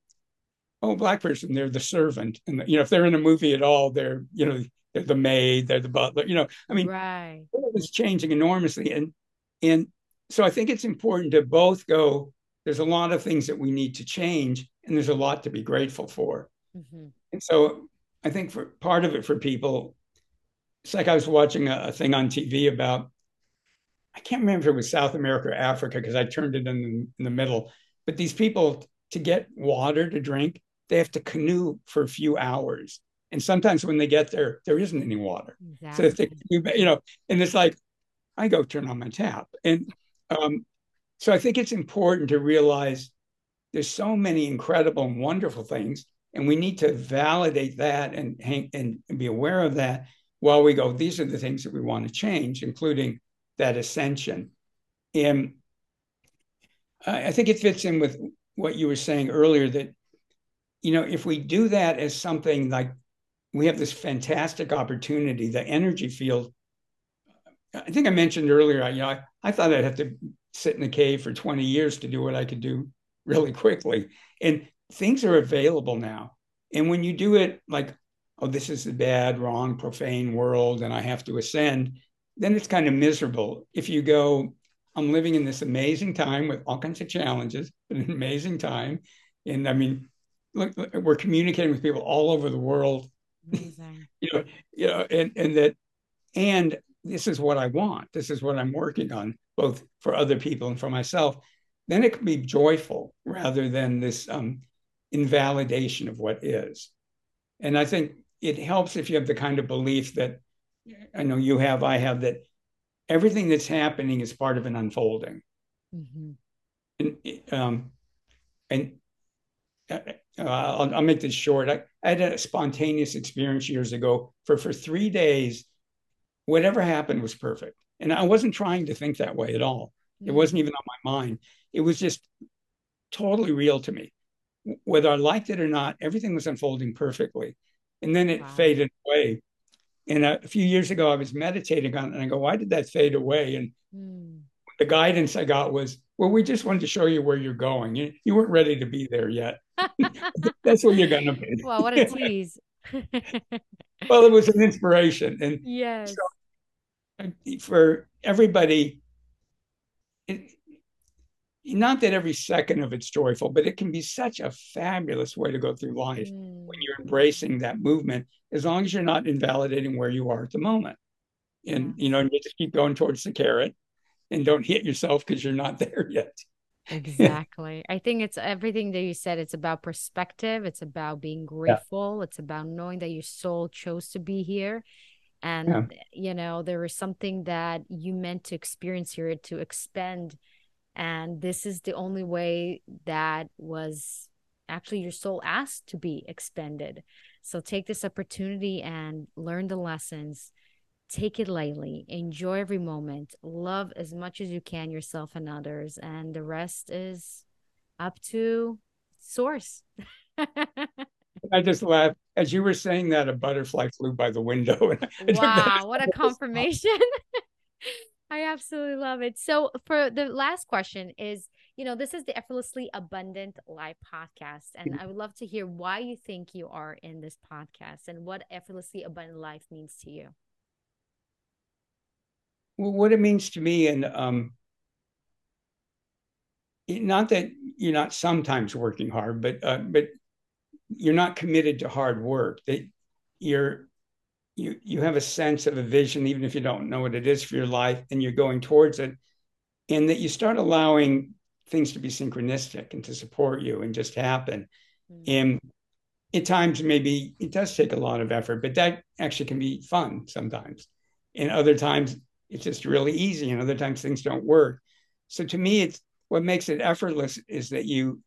oh, black person, they're the servant. And, you know, if they're in a movie at all, they're, you know, they're the maid, they're the butler, you know, I mean, right. it was changing enormously. And, and so I think it's important to both go, there's a lot of things that we need to change and there's a lot to be grateful for. Mm-hmm. And so I think for part of it for people, it's like I was watching a, a thing on TV about, I can't remember if it was South America or Africa because I turned it in the, in the middle, but these people to get water to drink, they have to canoe for a few hours. And sometimes when they get there, there isn't any water. Exactly. So if they, you know, and it's like, I go turn on my tap. And um, so I think it's important to realize there's so many incredible and wonderful things, and we need to validate that and and be aware of that while we go. These are the things that we want to change, including that ascension. And I think it fits in with what you were saying earlier that you know, if we do that as something like we have this fantastic opportunity, the energy field. I think I mentioned earlier, you know, I, I thought I'd have to sit in a cave for 20 years to do what I could do really quickly. And things are available now. And when you do it like, oh, this is the bad, wrong, profane world, and I have to ascend, then it's kind of miserable. If you go, I'm living in this amazing time with all kinds of challenges, but an amazing time. And I mean, look, we're communicating with people all over the world. Amazing. you know, you know, and and that, and this is what I want. This is what I'm working on, both for other people and for myself. Then it can be joyful rather than this um, invalidation of what is. And I think it helps if you have the kind of belief that I know you have, I have, that everything that's happening is part of an unfolding. Mm-hmm. And, um, and uh, I'll, I'll, make this short. I, I, had a spontaneous experience years ago. For for three days, whatever happened was perfect, and I wasn't trying to think that way at all. Mm-hmm. It wasn't even on my mind. It was just totally real to me. Whether I liked it or not, everything was unfolding perfectly, and then it wow. faded away. And a, a, few years ago, I was meditating on it, and I go, "Why did that fade away?" And mm. the guidance I got was, "Well, we just wanted to show you where you're going. You, you weren't ready to be there yet." That's what you're gonna be. Well, what a tease. well, it was an inspiration, and yes, so for everybody, it, not that every second of it's joyful, but it can be such a fabulous way to go through life mm. when you're embracing that movement, as long as you're not invalidating where you are at the moment. And you know, and you just keep going towards the carrot and don't hit yourself because you're not there yet. Exactly. I think it's everything that you said. It's about perspective. It's about being grateful. Yeah. It's about knowing that your soul chose to be here. And, yeah. you know, there is something that you meant to experience here to expend. And this is the only way that was actually your soul asked to be expended. So take this opportunity and learn the lessons. Take it lightly. Enjoy every moment. Love as much as you can yourself and others. And the rest is up to source. I just laughed. As you were saying that a butterfly flew by the window wow what a confirmation I absolutely love it. So, for the last question is, you know, this is the Effortlessly Abundant Life podcast, and Mm-hmm. I would love to hear why you think you are in this podcast and what Effortlessly Abundant Life means to you. Well, what it means to me, and um, not that you're not sometimes working hard, but uh, but you're not committed to hard work. That you're you you have a sense of a vision, even if you don't know what it is for your life, and you're going towards it, and that you start allowing things to be synchronistic and to support you and just happen. Mm. And at times, maybe it does take a lot of effort, but that actually can be fun sometimes. And other times, it's just really easy, and other times things don't work. So to me, it's what makes it effortless is that you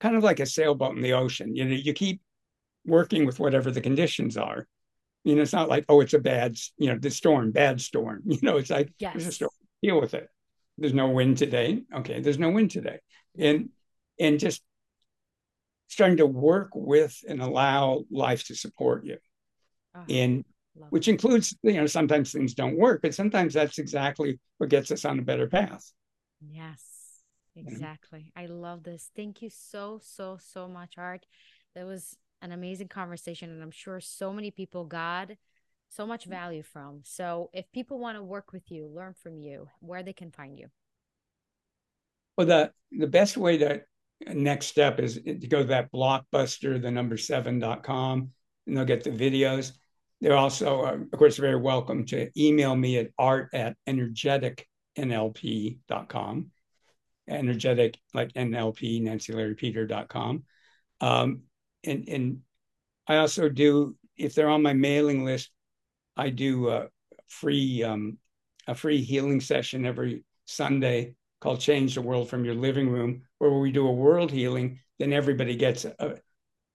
kind of like a sailboat in the ocean. You know, you keep working with whatever the conditions are. You know, it's not like, oh, it's a bad, you know, the storm, bad storm. You know, it's like, yes. there's a storm, deal with it. There's no wind today. Okay, there's no wind today. And and just starting to work with and allow life to support you. Uh-huh. And which includes, you know, sometimes things don't work, but sometimes that's exactly what gets us on a better path. Yes, exactly. I love this. Thank you so, so, so much, Art. That was an amazing conversation, and I'm sure so many people got so much value from. So, if people want to work with you, learn from you, where they can find you. Well, the the best way to next step is to go to that blockbuster, the number seven.com, and they'll get the videos. They're also, uh, of course, very welcome to email me at art at energeticnlp.com, energetic like NLP, Nancy Larry Peter.com. Um, and, and I also do, if they're on my mailing list, I do a free, um, a free healing session every Sunday called Change the World from Your Living Room, where we do a world healing, then everybody gets a,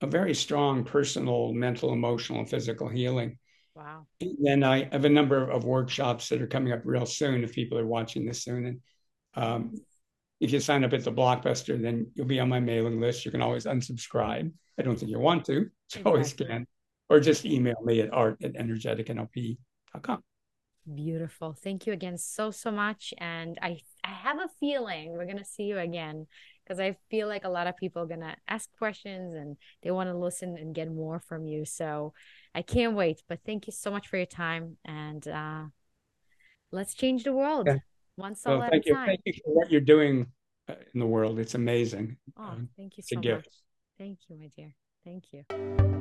a very strong personal, mental, emotional, and physical healing. Wow. And then I have a number of workshops that are coming up real soon if people are watching this soon. And um, if you sign up at the Blockbuster, then you'll be on my mailing list. You can always unsubscribe. I don't think you want to, you exactly. always can. Or just email me at art at energeticnlp.com. Beautiful. Thank you again so, so much. And I, I have a feeling we're going to see you again because I feel like a lot of people are going to ask questions and they want to listen and get more from you. So I can't wait. But thank you so much for your time. And uh, let's change the world yeah. One soul well, thank you. time. Thank you for what you're doing uh, in the world. It's amazing. Oh, thank you so much. Thank you, my dear. Thank you.